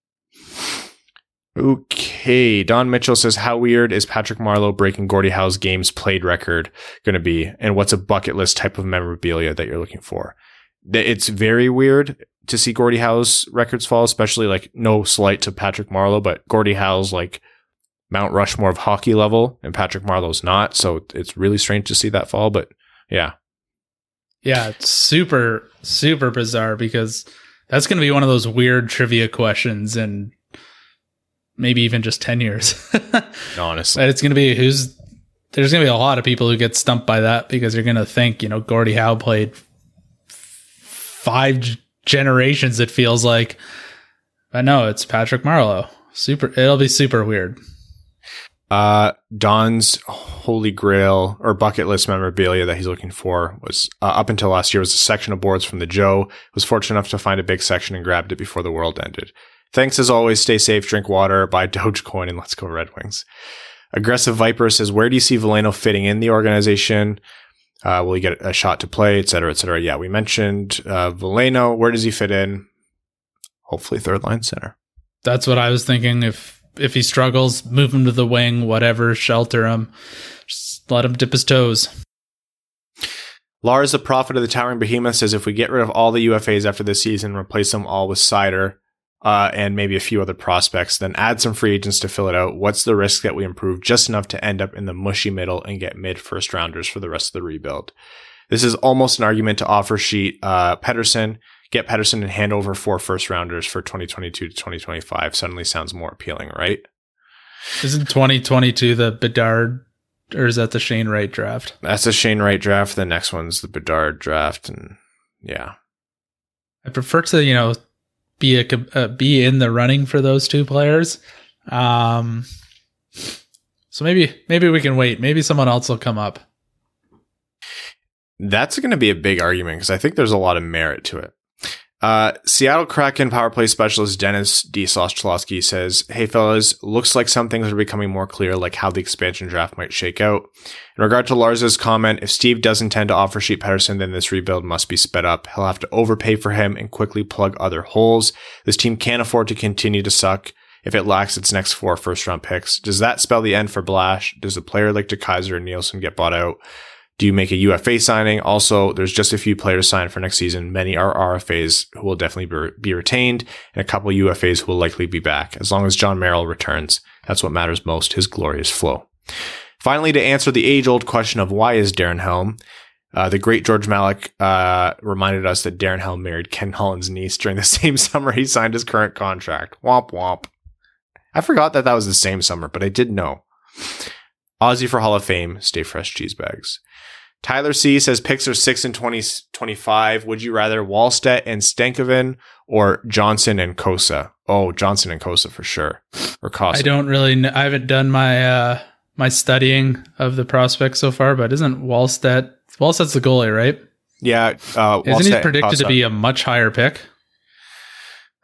Okay. Don Mitchell says, How weird is Patrick Marleau breaking Gordie Howe's games played record going to be? And what's a bucket list type of memorabilia that you're looking for? It's very weird to see Gordie Howe's records fall, especially like no slight to Patrick Marleau, but Gordie Howe's like Mount Rushmore of hockey level, and Patrick Marleau's not. So it's really strange to see that fall. But yeah. Yeah, it's super, super bizarre because that's going to be one of those weird trivia questions and maybe even just 10 years. [laughs] Honestly. it's going to be who's, there's going to be a lot of people who get stumped by that because you're going to think, you know, Gordie Howe played five generations, it feels like. But no, it's Patrick Marleau. Super, it'll be super weird. Uh, Don's holy grail or bucket list memorabilia that he's looking for was uh, up until last year was a section of boards from the Joe. Was fortunate enough to find a big section and grabbed it before the world ended. Thanks as always. Stay safe, drink water, buy [laughs] Dogecoin, and let's go Red Wings. Aggressive Viper says, where do you see Veleno fitting in the organization? Uh, will he get a shot to play, et cetera, et cetera? Yeah, we mentioned uh, Veleno. Where does he fit in? Hopefully, third line center. That's what I was thinking. If if he struggles, move him to the wing, whatever, shelter him, just let him dip his toes. Lars, the prophet of the towering behemoth, says if we get rid of all the UFAs after this season, replace them all with Seider, uh, and maybe a few other prospects, then add some free agents to fill it out. What's the risk that we improve just enough to end up in the mushy middle and get mid first rounders for the rest of the rebuild? This is almost an argument to offer sheet uh, Pettersson, get Pettersson and hand over four first rounders for 2022 to 2025. Suddenly sounds more appealing, right? Isn't 2022 the Bedard or is that the Shane Wright draft? That's the Shane Wright draft. The next one's the Bedard draft, and yeah. I prefer to you know be a uh, be in the running for those two players. Um, so maybe maybe we can wait. Maybe someone else will come up. That's going to be a big argument because I think there's a lot of merit to it. Uh, Seattle Kraken power play specialist Dennis D. Soschlowski says, Hey fellas, looks like some things are becoming more clear, like how the expansion draft might shake out. In regard to Lars's comment, if Steve does intend to offer Sheet Pedersen, then this rebuild must be sped up. He'll have to overpay for him and quickly plug other holes. This team can't afford to continue to suck if it lacks its next four first round picks. Does that spell the end for Blash? Does a player like DeKeyser and Nielsen get bought out? Do you make a UFA signing? Also, there's just a few players signed for next season. Many are RFAs who will definitely be retained, and a couple UFAs who will likely be back. As long as Jon Merrill returns, that's what matters most his glorious flow. Finally, to answer the age old question of why is Darren Helm, uh, the great George Malik uh, reminded us that Darren Helm married Ken Holland's niece during the [laughs] same summer he signed his current contract. Womp womp. I forgot that that was the same summer, but I did know. Aussie for Hall of Fame, stay fresh cheese bags. Tyler C says picks are 6 and 20, 25. Would you rather Wallstedt and Stankoven or Johnson and Cossa? Oh, Johnson and Cossa for sure. Or Cossa. I don't really know. I haven't done my uh my studying of the prospects so far, but isn't Wallstedt Wallstedt's the goalie, right? Yeah. Uh, isn't he predicted to be a much higher pick?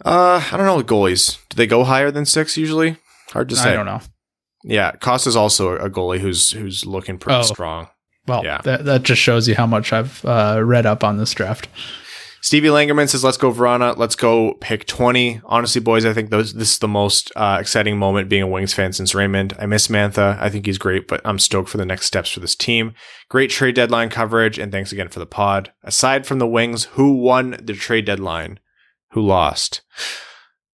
Uh, I don't know with goalies. Do they go higher than six usually? Hard to say. I don't know. Yeah, Cossa's also a goalie who's who's looking pretty oh. strong. Well, yeah. that, that just shows you how much I've uh, read up on this draft. Stevie Langerman says, let's go Vrana. Let's go pick 20. Honestly, boys, I think those, this is the most uh, exciting moment being a Wings fan since Raymond. I miss Mantha. I think he's great, but I'm stoked for the next steps for this team. Great trade deadline coverage, and thanks again for the pod. Aside from the Wings, who won the trade deadline who lost.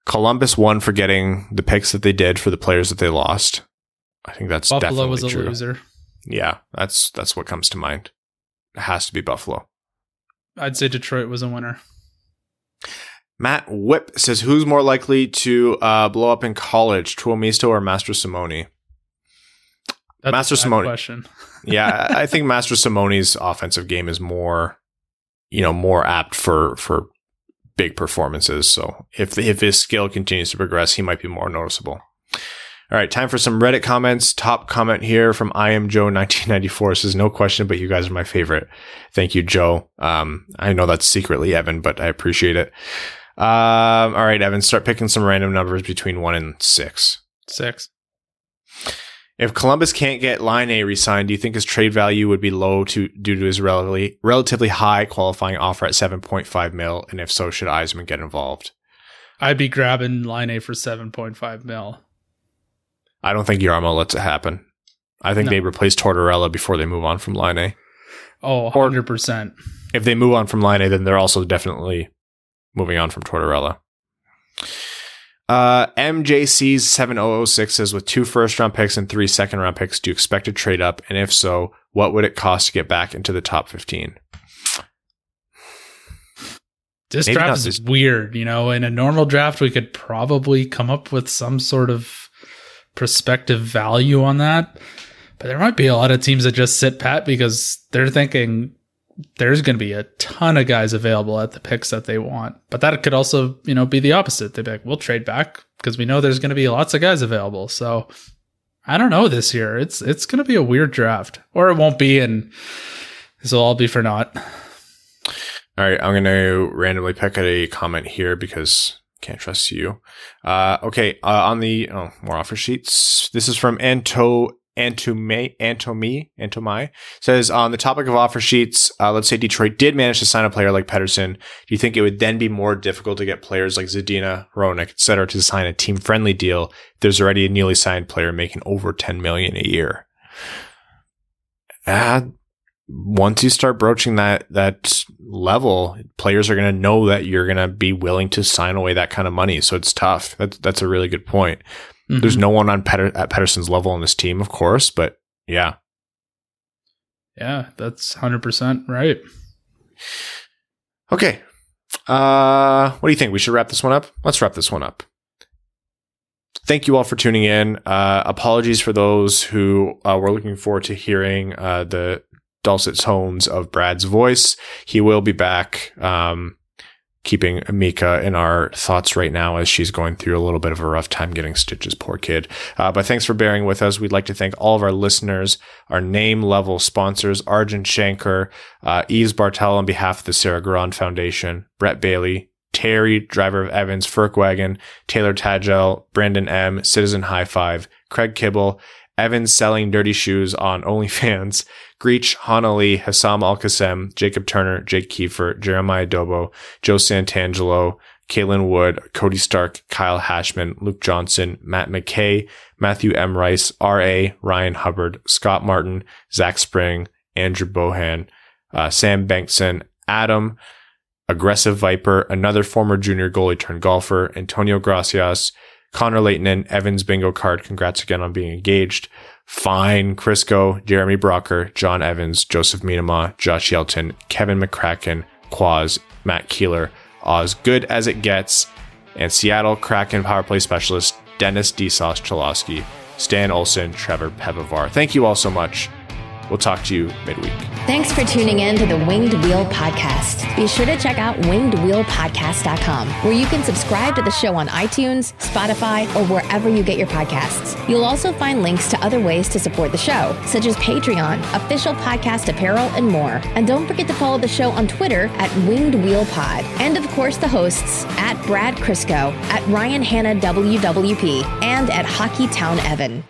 Columbus won for getting the picks that they did for the players that they lost. I think that's Buffalo definitely was a true. loser. Yeah, that's that's what comes to mind. It has to be Buffalo. I'd say Detroit was a winner. Matt Whip says, "Who's more likely to uh, blow up in college, Tuomisto or Mastrosimone?" That's Mastrosimone. question. [laughs] yeah, I I think Mastrosimone's offensive game is more, you know, more apt for for big performances. So if if his skill continues to progress, he might be more noticeable. All right, time for some Reddit comments. Top comment here from I am Joe 1994 says no question, but you guys are my favorite. Thank you, Joe. Um, I know that's secretly Evan, but I appreciate it. Um, all right, Evan, start picking some random numbers between one and six. Six. If Columbus can't get Laine re-signed, do you think his trade value would be low to due to his relatively relatively high qualifying offer at 7.5 mil? And if so, should Yzerman get involved? I'd be grabbing Laine for 7.5 mil. I don't think Jarmo lets it happen. I think No. they replace Tortorella before they move on from Laine. Oh, 100%. If they move on from Laine, then they're also definitely moving on from Tortorella. Uh, MJC's 7006 says, with two first round picks and three second round picks, do you expect to trade up? And if so, what would it cost to get back into the top 15? This Maybe draft is this- weird. You know, in a normal draft, we could probably come up with some sort of prospective value on that. But there might be a lot of teams that just sit pat because they're thinking there's going to be a ton of guys available at the picks that they want. But that could also, you know, be the opposite. They'd be like, we'll trade back because we know there's going to be lots of guys available. So I don't know this year. It's it's going to be a weird draft, or it won't be, and this will all be for naught. All right, I'm going to randomly pick a comment here because can't trust you. Uh, okay, uh, on the oh, more offer sheets. This is from Anto Antome Antomi Antomai says on the topic of offer sheets. Uh, let's say Detroit did manage to sign a player like Pedersen. Do you think it would then be more difficult to get players like Zadina, Roenick, etc., to sign a team friendly deal if there's already a newly signed player making over 10 million a year? Uh, once you start broaching that that level, players are going to know that you're going to be willing to sign away that kind of money. So it's tough. That's that's a really good point. There's Mhm. no one on Petter, at Pedersen's level on this team, of course, but yeah. Yeah, that's 100% right. Okay. Uh, what do you think? We should wrap this one up. Let's wrap this one up. Thank you all for tuning in. Uh, apologies for those who uh, were looking forward to hearing uh, the dulcet tones of Brad's voice. He will be back, um, keeping Mika in our thoughts right now as she's going through a little bit of a rough time getting stitches. Poor kid. Uh, but thanks for bearing with us. We'd like to thank all of our listeners, our name level sponsors, Arjun Shankar, uh, Yves Bartel on behalf of the Sarah Grand Foundation, Brett Bailey, Terry, driver of Evans, Ferkwagon, Taylor Tagel, Brandon M, Citizen High Five, Craig Kibble, Evans selling dirty shoes on OnlyFans, Greach, Hanali, Hassam Al Qassem, Jacob Turner, Jake Kiefer, Jeremiah Dobo, Joe Santangelo, Kaylin Wood, Cody Stark, Kyle Hashman, Luke Johnson, Matt McKay, Matthew M. Rice, R.A., Ryan Hubbard, Scott Martin, Zach Spring, Andrew Bohan, uh, Sam Bankson, Adam, Aggressive Viper, another former junior goalie turned golfer, Antonio Gracias, Connor Leighton, Evans bingo card. Congrats again on being engaged. Fine, Crisco, Jeremy Brocker, John Evans, Joseph Minama, Josh Yelton, Kevin McCracken, Quaz, Matt Keeler, Oz Good as it gets, and Seattle Kraken power play specialist Dennis DeSauce Chalosky, Stan Olson, Trevor Pevavar. Thank you all so much. We'll talk to you midweek. Thanks for tuning in to the Winged Wheel Podcast. Be sure to check out wingedwheelpodcast.com, where you can subscribe to the show on iTunes, Spotify, or wherever you get your podcasts. You'll also find links to other ways to support the show, such as Patreon, official podcast apparel, and more. And don't forget to follow the show on Twitter at Winged Wheel Pod. And of course, the hosts at Brad Crisco, at Ryan Hanna WWP, and at Hockey Town Evan.